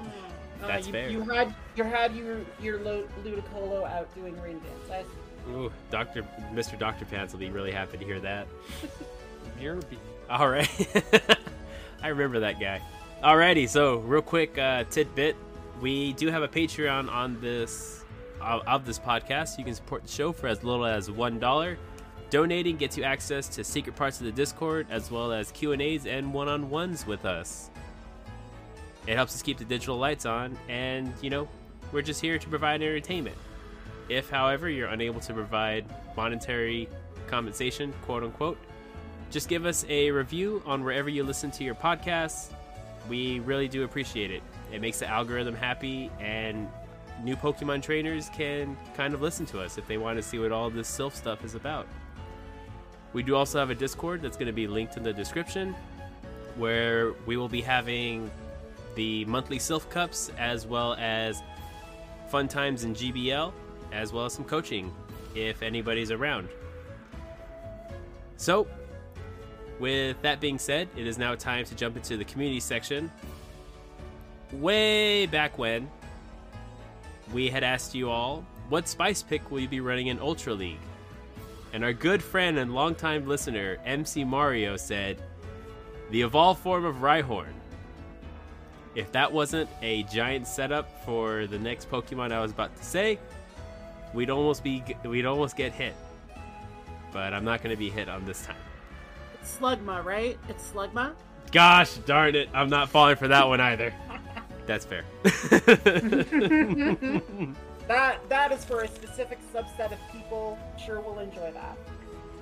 Uh, That's you, fair. You had you had your your Ludicolo out doing rain dance. I, Ooh, Doctor, Mr. Doctor Pants will be really happy to hear that. something. Mirror. All right, I remember that guy. Alrighty, so real quick uh, tidbit: we do have a Patreon on this of, of this podcast. You can support the show for as little as one dollar. Donating gets you access to secret parts of the Discord, as well as Q and A's and one-on-ones with us. It helps us keep the digital lights on, and you know, we're just here to provide entertainment. If, however, you're unable to provide monetary compensation, quote unquote, just give us a review on wherever you listen to your podcasts. We really do appreciate it. It makes the algorithm happy, and new Pokemon trainers can kind of listen to us if they want to see what all this Silph stuff is about. We do also have a Discord that's going to be linked in the description, where we will be having the monthly Silph Cups as well as fun times in GBL, as well as some coaching if anybody's around. So, with that being said, it is now time to jump into the community section. Way back when, we had asked you all, what spice pick will you be running in Ultra League? And our good friend and longtime listener, MC Mario, said, the evolved form of Rhyhorn. If that wasn't a giant setup for the next Pokemon I was about to say, we'd almost be we'd almost get hit. But I'm not going to be hit on this time. it's Slugma, right? It's Slugma. Gosh darn it, I'm not falling for that one either. That's fair. That that is for a specific subset of people. Sure, will enjoy that.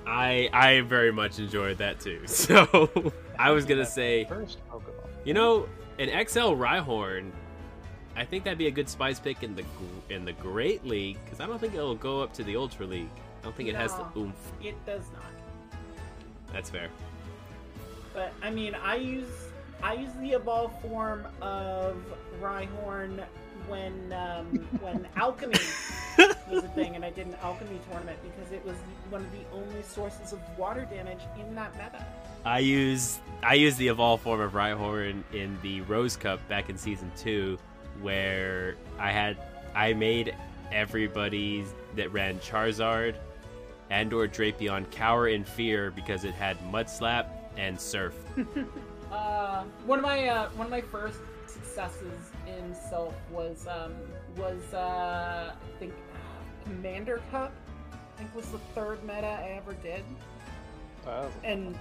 I I very much enjoyed that too. So I was gonna say, first Pokemon. you know, an XL Rhyhorn. I think that'd be a good spice pick in the in the Great League because I don't think it'll go up to the Ultra League. I don't think it has the oomph. It does not. That's fair. But I mean, I use I use the evolved form of Rhyhorn when um, when alchemy was a I did an alchemy tournament because it was one of the only sources of water damage in that meta. I use I use the evolved form of Rhyhorn in the Rose Cup back in season two, where I had I made everybody that ran Charizard and or Drapion cower in fear because it had Mud Slap and Surf. Uh, one of my uh, one of my first successes in Silph was um, was uh, I think Commander Cup. I think was the third meta I ever did, That was- and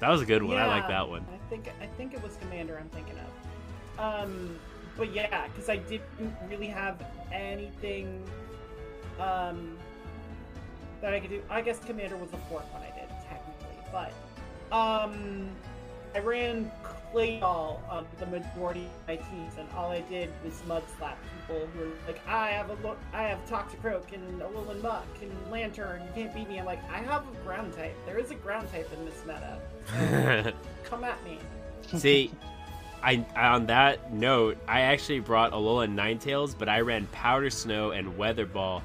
That was a good one. I like that one. I think I think it was Commander. I'm thinking of. Um, but yeah, because I didn't really have anything um that I could do. I guess Commander was the fourth one I did technically, but um, I ran Claydol on um, the majority of my teams, and all I did was mud slap people who were like, "I have a look, I have Toxicroak and a Alolan Muck and Lanturn. You can't beat me." I'm like, "I have a ground type. There is a ground type in this meta. Come at me." See, I on that note, I actually brought Alolan Ninetales, but I ran Powder Snow and Weather Ball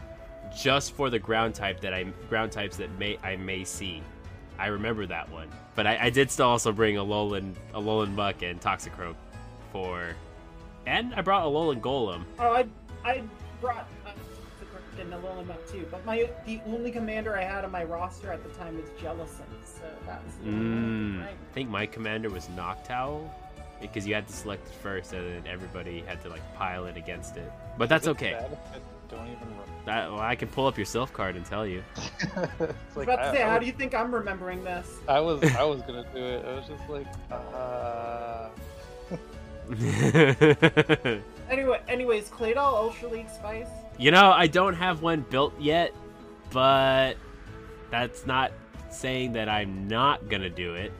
just for the ground type that I ground types that may I may see. I remember that one, but I, I did still also bring Alolan Alolan Muck and Toxicroak for, and I brought Alolan Golem. Oh, I I brought uh, Toxicroak and Alolan Muck too, but my the only commander I had on my roster at the time was Jellicent, so that was the Mm, I I think my commander was Noctowl because you had to select it first, and then everybody had to like pile it against it. But that's It's okay. Bad if I don't even remember. That well, I can pull up your Silph card and tell you. it's I was about to I, say, I how was, do you think I'm remembering this? I was I was gonna do it. I was just like, uh, Anyway, anyways, Claydol Ultra League Spice. you know, I don't have one built yet, but that's not saying that I'm not gonna do it.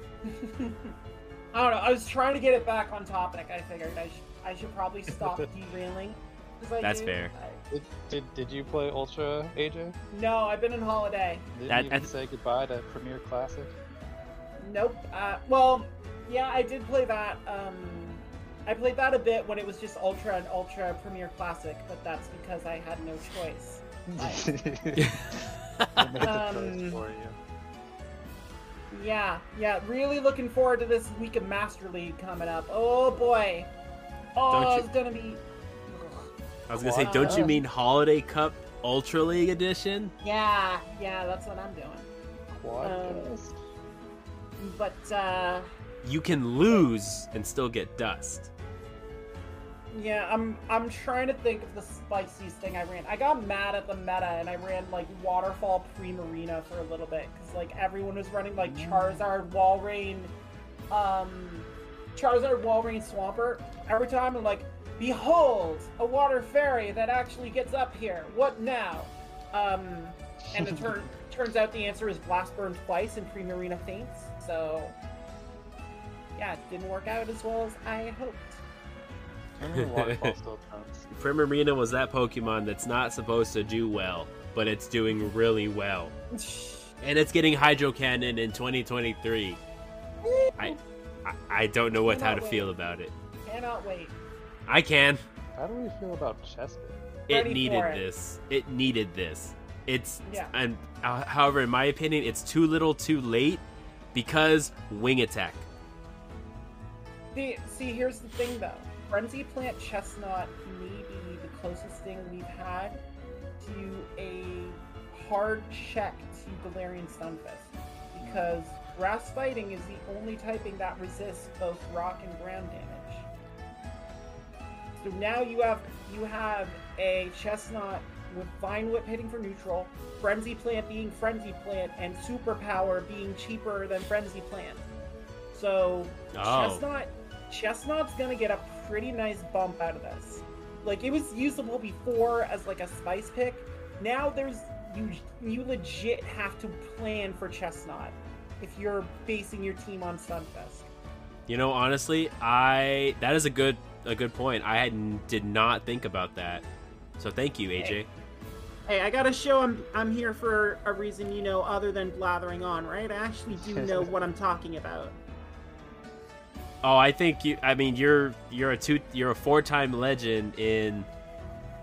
I don't know. I was trying to get it back on topic. I figured I should I should probably stop derailing. That's do- fair. I- Did, did, did you play Ultra, AJ? no, I've been in holiday. Didn't That- you that's- say goodbye to Premier Classic? Nope. Uh, well, yeah, I did play that. Um, I played that a bit when it was just Ultra and Ultra Premier Classic, but that's because I had no choice. I made the Um, choice for you. Yeah, yeah, really looking forward to this week of Master League coming up. Oh boy. Oh, you- it's gonna be. I was gonna say, don't you mean Holiday Cup Ultra League Edition? Yeah, yeah, that's what I'm doing. Quadcast? But uh, You can lose and still get dust. yeah, I'm I'm trying to think of the spiciest thing I ran. I got mad at the meta and I ran like Waterfall Primarina for a little bit because like everyone was running like Charizard, Walrein, um, Charizard, Walrein, Swampert. Every time I'm like, behold, a water fairy that actually gets up here. What now? Um, and it turn, turns out the answer is Blast Burn twice and Primarina faints. So yeah, it didn't work out as well as I hoped. I mean, Waterfall still counts. Primarina was that Pokemon that's not supposed to do well, but it's doing really well. And it's getting Hydro Cannon in 2023. I, I, I don't know what how to feel about it. Cannot wait. I can. How do we feel about Chespin? It needed it. this. It needed this. It's Yeah. and uh, however, in my opinion, it's too little, too late, because Wing Attack. See, see, here's the thing though. Frenzy Plant Chesnaught may be the closest thing we've had to a hard check to Galarian Stunfisk. Because Grass Fighting is the only typing that resists both rock and ground damage. So now you have you have a Chesnaught with Vine Whip hitting for neutral, Frenzy Plant being Frenzy Plant, and Superpower being cheaper than Frenzy Plant. So Oh. Chesnaught Chesnaught's gonna get a pretty nice bump out of this. Like it was usable before as like a spice pick. Now there's you you legit have to plan for Chesnaught if you're basing your team on Stunfisk. You know, honestly, I that is a good a good point. I had, did not think about that. So thank you, AJ. Hey, I gotta show I'm I'm here for a reason, you know, other than blathering on, right? I actually do know what I'm talking about. Oh, I think you. I mean, you're you're a two. You're a four-time legend in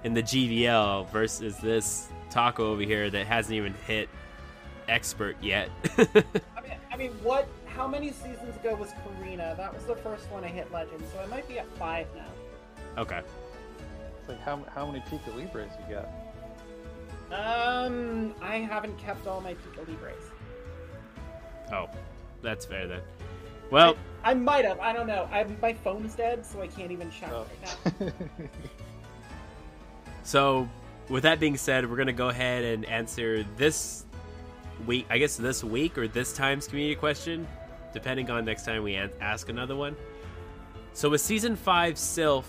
in the GBL versus this taco over here that hasn't even hit expert yet. I mean, I mean, what? How many seasons ago was Karina? That was the first one I hit Legend, so I might be at five now. okay. It's like how, how many Pika Libres you got? Um, I haven't kept all my Pika Libres. Oh, that's fair then. Well, I might have. I don't know. I my phone's dead, so I can't even check Oh. right now. so with that being said, we're gonna go ahead and answer this week. I guess this week or this time's community question, depending on next time we ask another one. So with season five Silph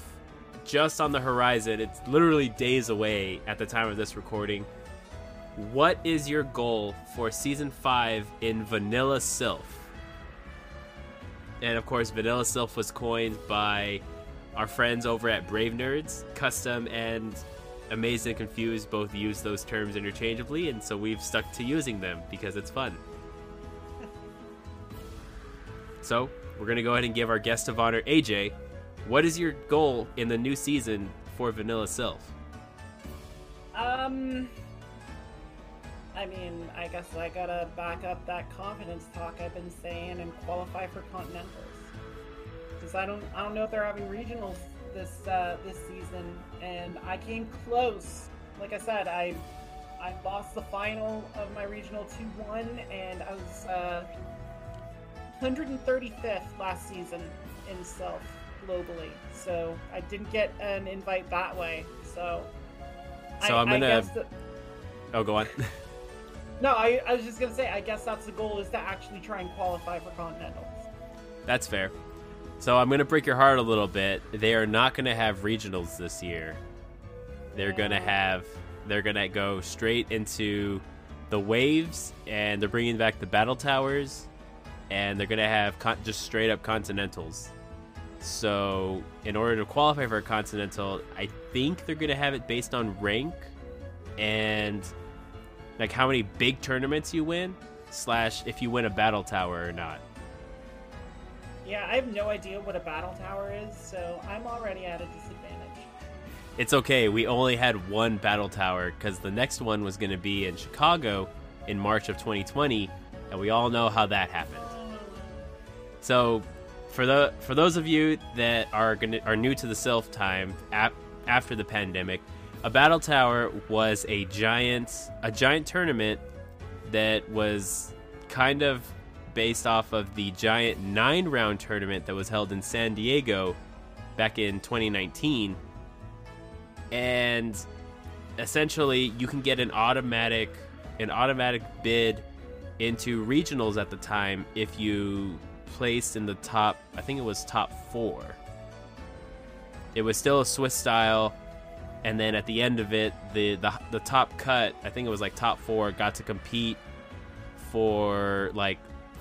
just on the horizon, it's literally days away at the time of this recording. What is your goal for season five in Vanilla Silph? And of course, Vanilla Silph was coined by our friends over at Brave Nerds. Custom and Amazed and Confused both use those terms interchangeably, and so we've stuck to using them because it's fun. So, we're going to go ahead and give our guest of honor, AJ, what is your goal in the new season for Vanilla Silph? Um, I mean, I guess I gotta back up that confidence talk I've been saying and qualify for continentals. Because I don't, I don't know if they're having regionals this uh, this season, and I came close. Like I said, I I lost the final of my regional two one, and I was uh, 135th last season in Silph globally. So I didn't get an invite that way. So. So I, I'm gonna- that, Oh, go on. no, I, I was just gonna say. I guess that's the goal is to actually try and qualify for continentals. That's fair. So I'm gonna break your heart a little bit. They are not gonna have regionals this year. They're gonna have. They're gonna go straight into the waves, and they're bringing back the battle towers, and they're gonna have con- just straight up continentals. So, in order to qualify for a continental, I think they're going to have it based on rank and like how many big tournaments you win, slash if you win a battle tower or not. Yeah, I have no idea what a battle tower is, so I'm already at a disadvantage. It's okay. We only had one battle tower because the next one was going to be in Chicago in March of 2020, and we all know how that happened. So, for the for those of you that are gonna are new to the Silph time ap- after the pandemic, a battle tower was a giant a giant tournament that was kind of based off of the giant nine round tournament that was held in San Diego back in 2019 and essentially you can get an automatic an automatic bid into regionals at the time if you placed in the top I think it was top 4 it was still a Swiss style and then at the end of it the the, the top cut I think it was like top 4 got to compete for like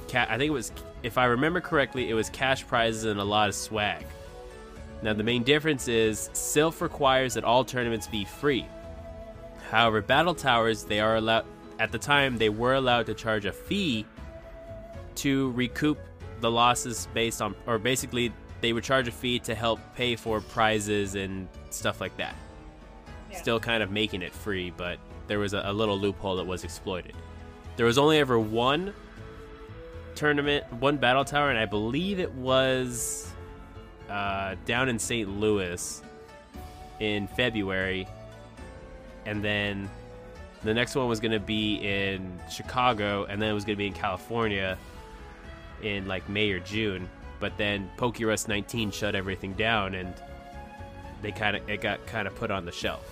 ca- I think it was if I remember correctly it was cash prizes and a lot of swag now, the main difference is Silph requires that all tournaments be free. However, Battle Towers, they are allowed, at the time, they were allowed to charge a fee to recoup the losses based on, or basically, they would charge a fee to help pay for prizes and stuff like that. Yeah. Still kind of making it free, but there was a, a little loophole that was exploited. There was only ever one tournament, one Battle Tower, and I believe it was uh, down in St. Louis in February, and then the next one was going to be in Chicago, and then it was going to be in California in like May or June. But then Pokerus 19 shut everything down, and they kind of it got kind of put on the shelf.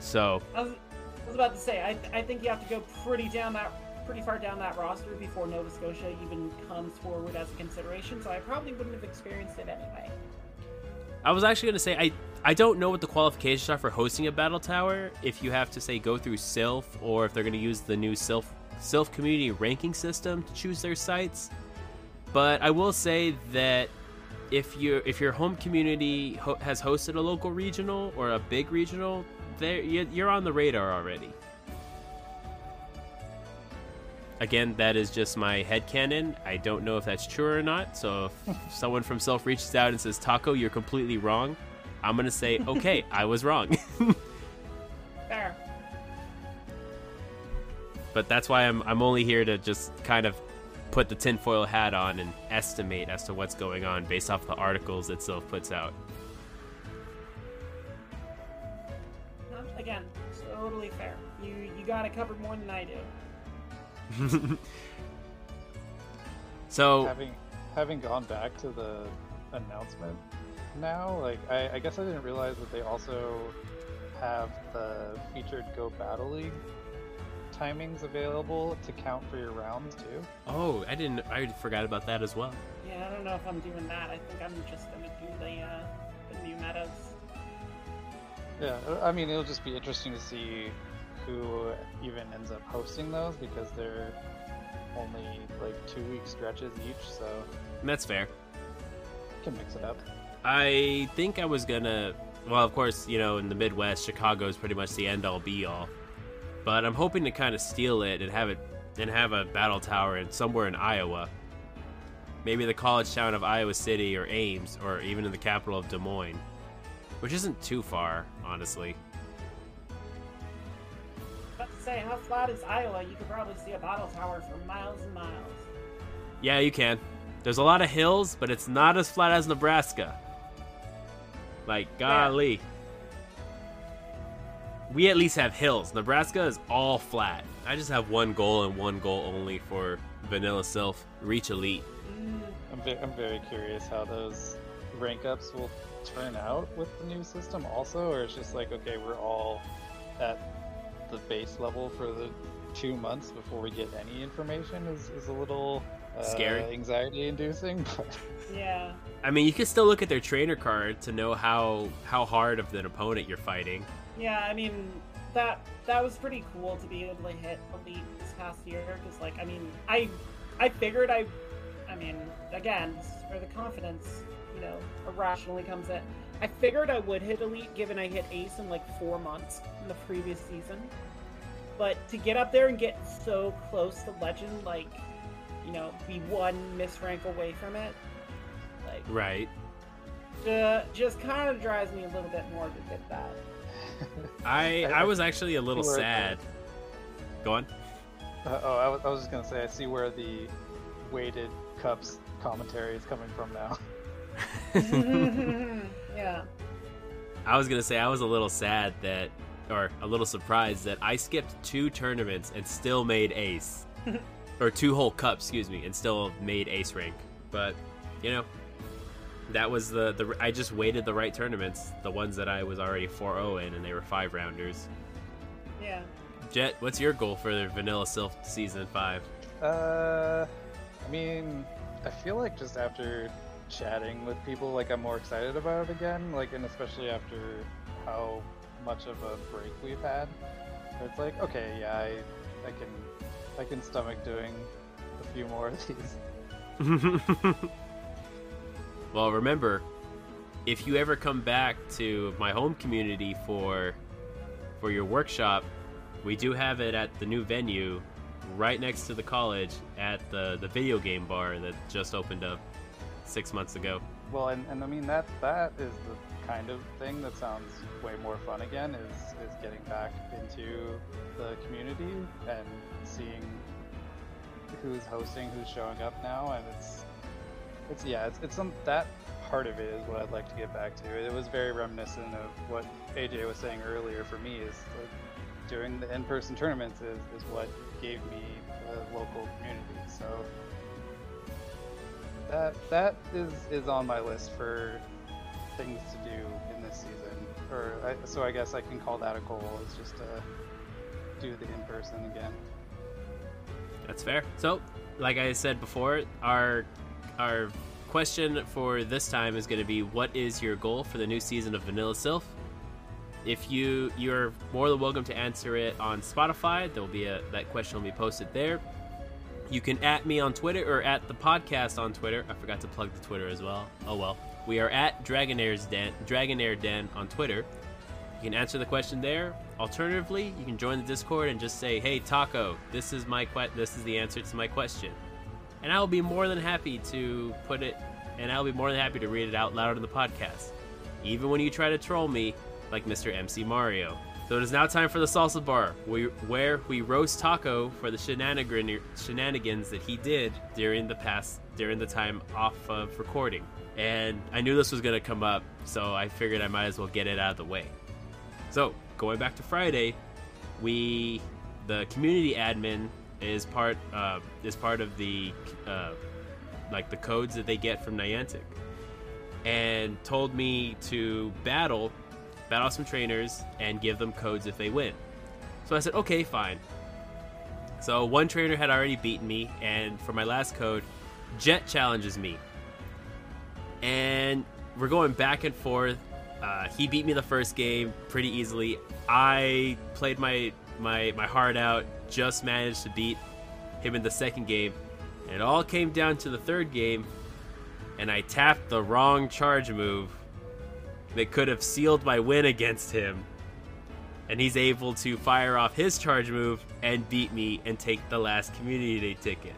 So I was, I was about to say, I, I think you have to go pretty down that, pretty far down that roster before Nova Scotia even comes forward as a consideration. So I probably wouldn't have experienced it anyway. I was actually going to say I I don't know what the qualifications are for hosting a battle tower. If you have to say go through Silph, or if they're going to use the new Silph Silph community ranking system to choose their sites. But I will say that if your if your home community ho- has hosted a local regional or a big regional, there you- you're on the radar already. Again, that is just my head headcanon. I don't know if that's true or not. So if someone from Silph reaches out and says, Taco, you're completely wrong, I'm going to say, okay, I was wrong. Fair. but that's why I'm, I'm only here to just kind of put the tinfoil hat on and estimate as to what's going on based off the articles that Silph puts out. Again, totally fair. You you got it covered more than I do. So, having having gone back to the announcement now, like I, I guess I didn't realize that they also have the featured Go Battle League timings available to count for your rounds too. oh, I didn't, I forgot about that as well. Yeah, I don't know if I'm doing that. I think I'm just gonna do the uh, the new metas. Yeah, I mean it'll just be interesting to see who even ends up hosting those because they're only like two week stretches each, so That's fair. can mix it up. I think I was gonna. Well, of course, you know, in the Midwest, Chicago is pretty much the end all be all. But I'm hoping to kind of steal it and have it and have a battle tower in somewhere in Iowa. Maybe the college town of Iowa City or Ames, or even in the capital of Des Moines, which isn't too far, honestly. About to say, how flat is Iowa? You could probably see a battle tower for miles and miles. Yeah, you can. There's a lot of hills, but it's not as flat as Nebraska. Like, golly. We at least have hills. Nebraska is all flat. I just have one goal and one goal only for Vanilla Silph: reach elite. I'm, ve- I'm very curious how those rank ups will turn out with the new system also, or it's just like, okay, we're all at the base level for the two months before we get any information is, is a little uh, Scary. anxiety inducing, but yeah. I mean, you can still look at their trainer card to know how how hard of an opponent you're fighting. Yeah, I mean that that was pretty cool to be able to hit elite this past year because, like, I mean, I I figured I, I mean, again, this is for the confidence you know, irrationally comes in. I figured I would hit elite given I hit ace in like four months in the previous season. But to get up there and get so close to legend, like, you know, be one miss rank away from it, like, Right. uh, just kind of drives me a little bit more to get that. I I- I was actually a little where it sad. Go on. Uh, oh, I was, I was just gonna say, I see where the weighted cups commentary is coming from now. yeah. I was gonna say I was a little sad that, or a little surprised that I skipped two tournaments and still made ace, or two whole cups, excuse me, and still made ace rank. But you know, that was the the I just waited the right tournaments, the ones that I was already 4-0 in, and they were five rounders. Yeah. Jet, what's your goal for the Vanilla Silph season five? Uh, I mean, I feel like just after chatting with people, like I'm more excited about it again. Like, and especially after how much of a break we've had, it's like, okay, yeah, I, I can, I can stomach doing a few more of these. well, remember, if you ever come back to my home community for for your workshop, we do have it at the new venue right next to the college at the the video game bar that just opened up 6 months ago. Well, and, and I mean that that is the kind of thing that sounds way more fun again. Is is getting back into the community and seeing who's hosting, who's showing up now, and it's it's yeah, it's it's some that part of it is what I'd like to get back to. It was very reminiscent of what AJ was saying earlier. For me, is like doing the in-person tournaments is, is what gave me the local community. So that that is is on my list for things to do in this season. Or I, so I guess I can call that a goal. Is just to do the in person again. That's fair. So, like I said before, our our question for this time is going to be what is your goal for the new season of Vanilla Silph? If you you're more than welcome to answer it on Spotify, there will be a that question will be posted there. You can at me on Twitter or at the podcast on Twitter. I forgot to plug the Twitter as well. Oh well. We are at Dragonair's Den, Dragonair Den on Twitter. You can answer the question there. Alternatively, you can join the Discord and just say, "Hey Taco, this is my que- this is the answer to my question," and I will be more than happy to put it, and I'll be more than happy to read it out loud in the podcast, even when you try to troll me like Mr. MC Mario. So it is now time for the salsa bar, where we roast Taco for the shenanigans that he did during the past during the time off of recording. And I knew this was gonna come up, so I figured I might as well get it out of the way. So, going back to Friday, we the community admin is part uh, is part of the uh, like the codes that they get from Niantic, and told me to battle battle some trainers and give them codes if they win. So I said, okay, fine. So one trainer had already beaten me, and for my last code, Jet challenges me, and we're going back and forth. Uh, he beat me the first game pretty easily. I played my my my heart out, just managed to beat him in the second game, and it all came down to the third game, and I tapped the wrong charge move that could have sealed my win against him. And he's able to fire off his charge move and beat me and take the last community day ticket.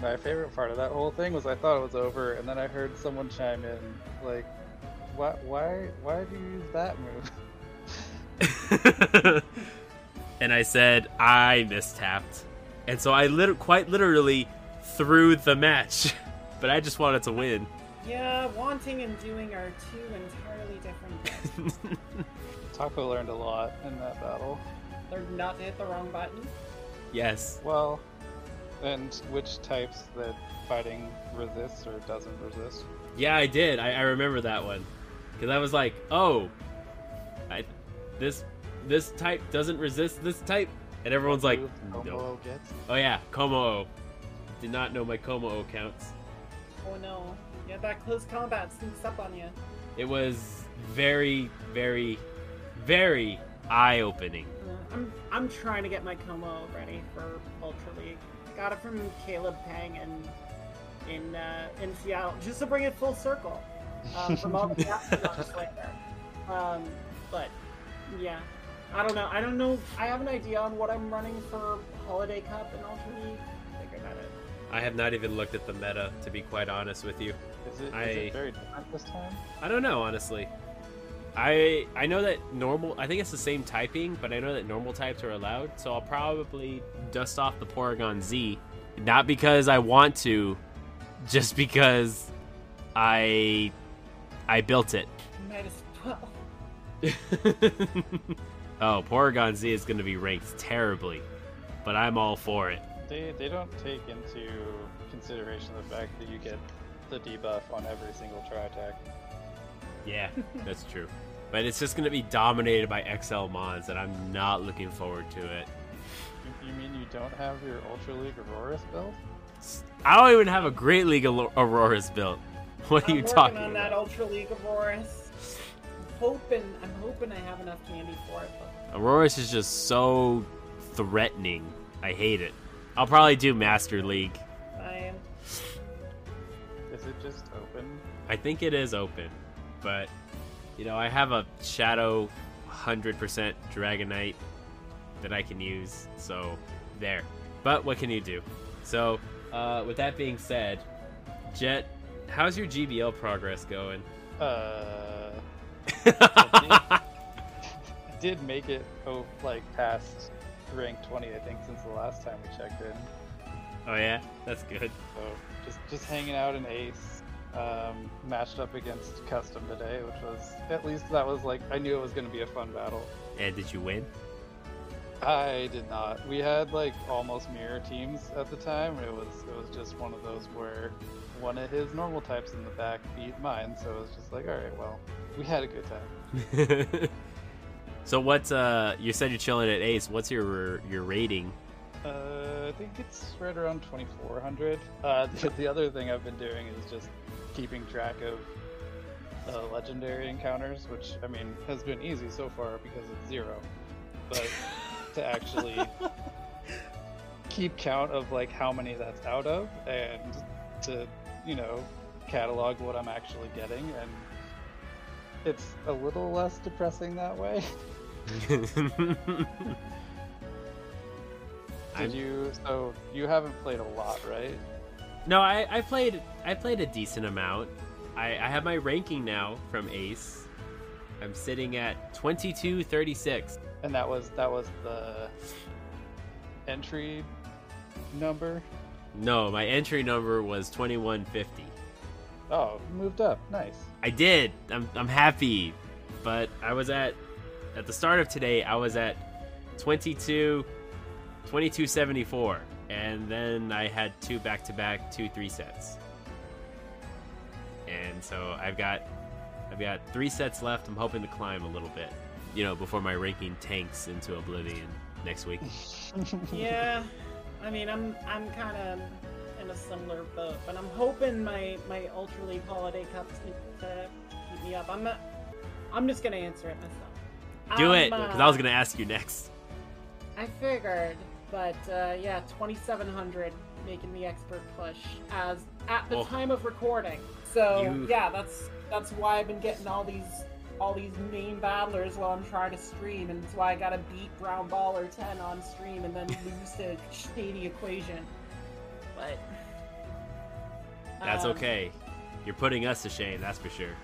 My favorite part of that whole thing was I thought it was over, and then I heard someone chime in like, "Why? Why? Why do you use that move?" and I said I mistapped, and so I lit- quite literally threw the match, but I just wanted to win. Yeah, wanting and doing are two entirely different things. Taco learned a lot in that battle. Learn not to hit the wrong button. yes, Well, and which types that fighting resists or doesn't resist? yeah, I did. I, I remember that one because I was like, oh, I, this this type doesn't resist this type, and everyone's like, no. Oh yeah, Como. Did not know my Como counts. Oh no. Yeah, that close combat sneaks up on you. It was very, very, very eye-opening. Uh, I'm I'm trying to get my Como ready for Ultra League. Got it from Caleb Pang and in uh, in Seattle, just to bring it full circle um, from all the astronauts right there. Um, but yeah, I don't know. I don't know. I have an idea on what I'm running for Holiday Cup and Ultra League. Figure that out. I have not even looked at the meta, to be quite honest with you. Is it, is I- it very different this time? I don't know, honestly. I I know that normal. I think it's the same typing, but I know that normal types are allowed. So I'll probably dust off the Porygon Z, not because I want to, just because I I built it. Might as well. oh, Porygon Z is going to be ranked terribly, but I'm all for it. They they don't take into consideration the fact that you get the debuff on every single tri attack. Yeah, that's true. But it's just going to be dominated by XL mods, and I'm not looking forward to it. You, you mean you don't have your Ultra League Aurorus build? I don't even have a Great League Aur- Aurorus built. What are I'm you working talking on about? that Ultra League Aurorus. Hoping, I'm hoping I have enough candy for it. But Aurorus is just so threatening. I hate it. I'll probably do Master League. Am. Is it just open? I think it is open, but you know, I have a Shadow 100% Dragonite that I can use, so there. But what can you do? So, uh, with that being said, Jet, how's your GBL progress going? Uh, did make it oh like past rank 20 I think since the last time we checked in. oh yeah, that's good. So just just hanging out in Ace, um, matched up against Custom today, which was at least that was like I knew it was going to be a fun battle. And did you win? I did not. We had like almost mirror teams at the time. It was it was just one of those where one of his normal types in the back beat mine, so it was just like, all right, well, we had a good time. so what's uh? You said you're chilling at Ace. What's your your rating? Uh, I think it's right around 2400. Uh, the, the other thing I've been doing is just keeping track of uh, legendary encounters, which I mean has been easy so far because it's zero. But to actually keep count of like how many that's out of and to you know catalog what I'm actually getting and it's a little less depressing that way. Did you? So you haven't played a lot, right? No, I, I played I played a decent amount. I, I have my ranking now from Ace. I'm sitting at 2236. And that was that was the entry number. No, my entry number was 2150. Oh, moved up. Nice. I did. I'm I'm happy. But I was at at the start of today, I was at 22 2274 and then I had two back-to-back 2-3 sets. And so I've got I've got 3 sets left. I'm hoping to climb a little bit, you know, before my ranking tanks into oblivion next week. Yeah, I mean, I'm I'm kind of in a similar boat, but I'm hoping my my Ultra League Holiday Cups keep, uh, keep me up. I'm not. I'm just gonna answer it myself. Do I'm, it cuz I was going to ask you next. I figured, but uh, yeah, 2,700 making the expert push as at the Oh. time of recording. So You- yeah, that's that's why I've been getting all these all these main battlers while I'm trying to stream, and it's why I gotta beat Brown Baller 10 on stream and then lose to Shady Equation. But That's um, okay. You're putting us to shame, that's for sure.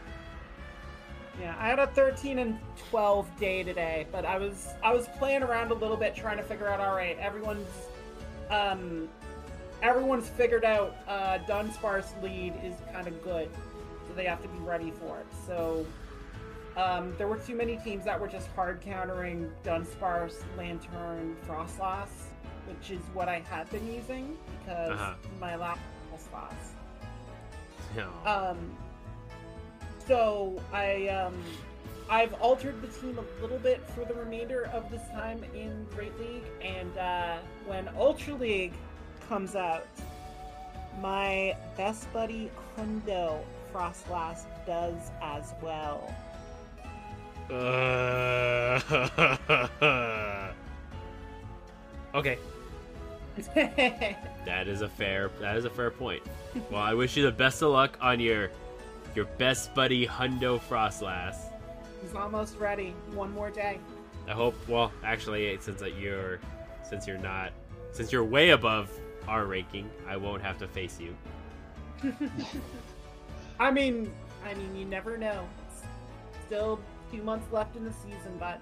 Yeah, I had a 13 and 12 day today, but I was I was playing around a little bit trying to figure out all right, everyone's um everyone's figured out uh Dunsparce lead is kind of good. So they have to be ready for it. So um, there were too many teams that were just hard countering Dunsparce, Lanturn, Froslass, which is what I had been using because Uh-huh. my last Froslass. No. Um, so I um, I've altered the team a little bit for the remainder of this time in Great League, and uh, when Ultra League comes out, my best buddy Hundo Froslass does as well. Uh, okay. That is a fair that is a fair point. Well, I wish you the best of luck on your your best buddy Hundo Froslass. He's almost ready. One more day. I hope. Well, actually, since that you're since you're not since you're way above our ranking, I won't have to face you. I mean, I mean, you never know. Still two months left in the season, but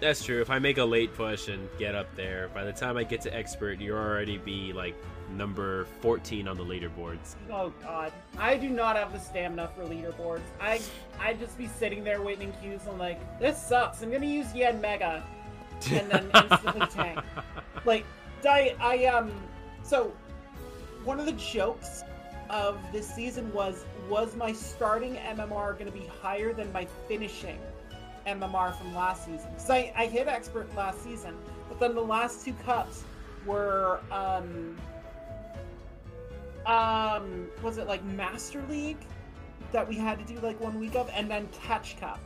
That's true. If I make a late push and get up there, by the time I get to expert, you'll already be like number 14 on the leaderboards. oh god, I do not have the stamina for leaderboards. I I'd just be sitting there waiting in queues. I'm like, this sucks. I'm gonna use Yanmega, and then instantly tank. Like, I I um. So, one of the jokes of this season was was my starting MMR going to be higher than my finishing MMR from last season? Because I, I hit expert last season, but then the last two cups were um um was it like Master League that we had to do like one week of, and then Catch Cup.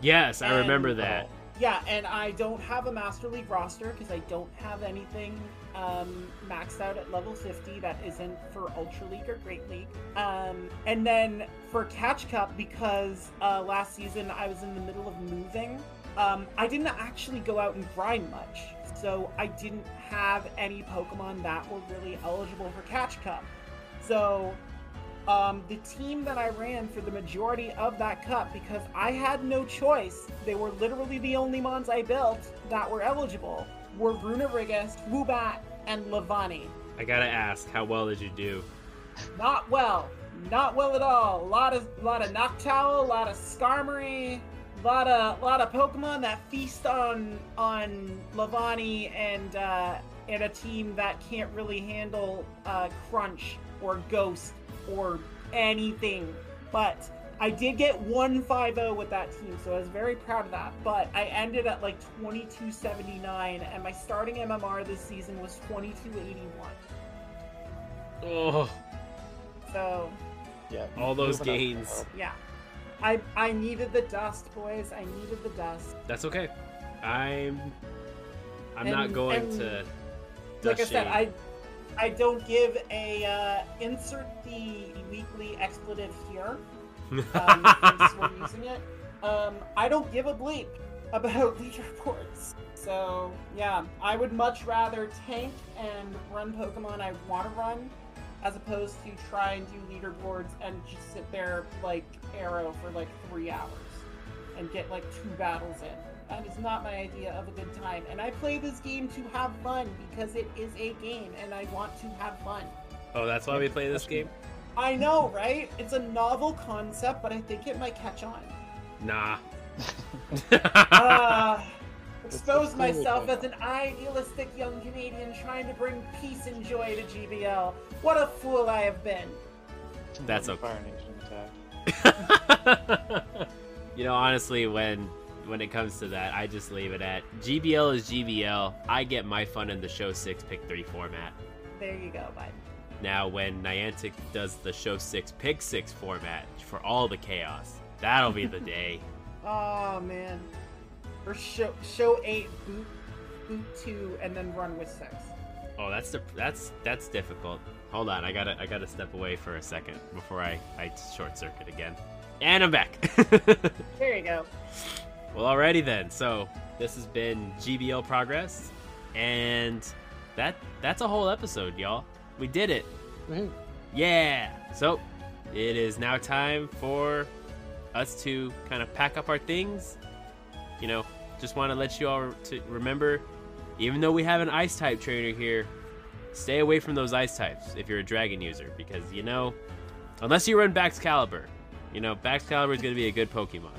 yes, I remember that. Yeah, and I don't have a Master League roster because I don't have anything um, maxed out at level 50 that isn't for Ultra League or Great League. Um, and then for Catch Cup, because uh, last season I was in the middle of moving, um, I didn't actually go out and grind much. So I didn't have any Pokemon that were really eligible for Catch Cup. So um, the team that I ran for the majority of that cup because I had no choice. They were literally the only mons I built that were eligible. Were Runerigus, Woobat, and Lavani. I gotta ask, how well did you do? Not well. Not well at all. A lot of lot of Noctowl, a lot of Skarmory, lot of lot of Pokemon that feast on on Lavani and uh, and a team that can't really handle uh, Crunch or Ghost or anything. But I did get 150 with that team, so I was very proud of that. But I ended at like 2279, and my starting MMR this season was 2281. Oh, So Yeah. All those moving up. gains. Yeah. I I needed the dust, boys. I needed the dust. that's okay. I'm I'm not going to like I said. I I don't give a uh, insert the weekly expletive here. Um, since we're using it. Um, I don't give a bleep about leaderboards. So yeah, I would much rather tank and run Pokemon I want to run, as opposed to try and do leaderboards and just sit there like Arrow for like three hours and get like two battles in. That is not my idea of a good time. And I play this game to have fun because it is a game and I want to have fun. Oh, that's why we play this game? I know, right? It's a novel concept, but I think it might catch on. Nah. Uh, expose cool, myself though. as an idealistic young Canadian trying to bring peace and joy to GBL. What a fool I have been. That's Moving okay. Fire Nation attack. you know, honestly, when when it comes to that, I just leave it at GBL is GBL. I get my fun in the show six pick three format. There you go, bud. Now, when Niantic does the show six pick six format for all the chaos, that'll be the day. Oh man. Or show show eight, boot boot two, and then run with six. Oh, that's the that's that's difficult. Hold on, I gotta I gotta step away for a second before I I short circuit again. And I'm back. There you go. Well, alrighty then. So this has been GBL progress, and that that's a whole episode, y'all. We did it. Woohoo. Yeah. So it is now time for us to kind of pack up our things. You know, just want to let you all to remember, even though we have an ice type trainer here, stay away from those ice types if you're a dragon user, because you know, unless you run Baxcalibur, you know Baxcalibur is going to be a good Pokemon.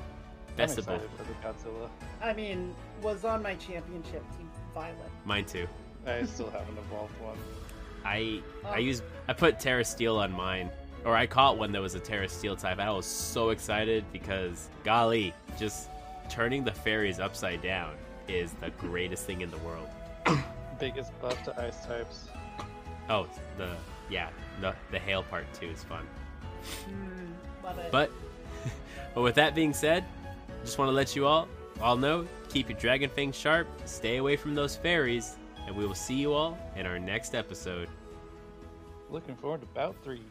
Best I'm of both. excited for the Godzilla. I mean, was on my championship team Violet. Mine too. I still haven't evolved one. I oh. I Oh. use I put Tera Steel on mine, or I caught one that was a Tera Steel type. I was so excited because golly, just turning the fairies upside down is the greatest thing in the world. Biggest buff to ice types. Oh, the yeah, the the hail part too is fun. Mm, love it. But but with that being said, just want to let you all all know keep your dragon fangs sharp, stay away from those fairies, and we will see you all in our next episode. Looking forward to bout three.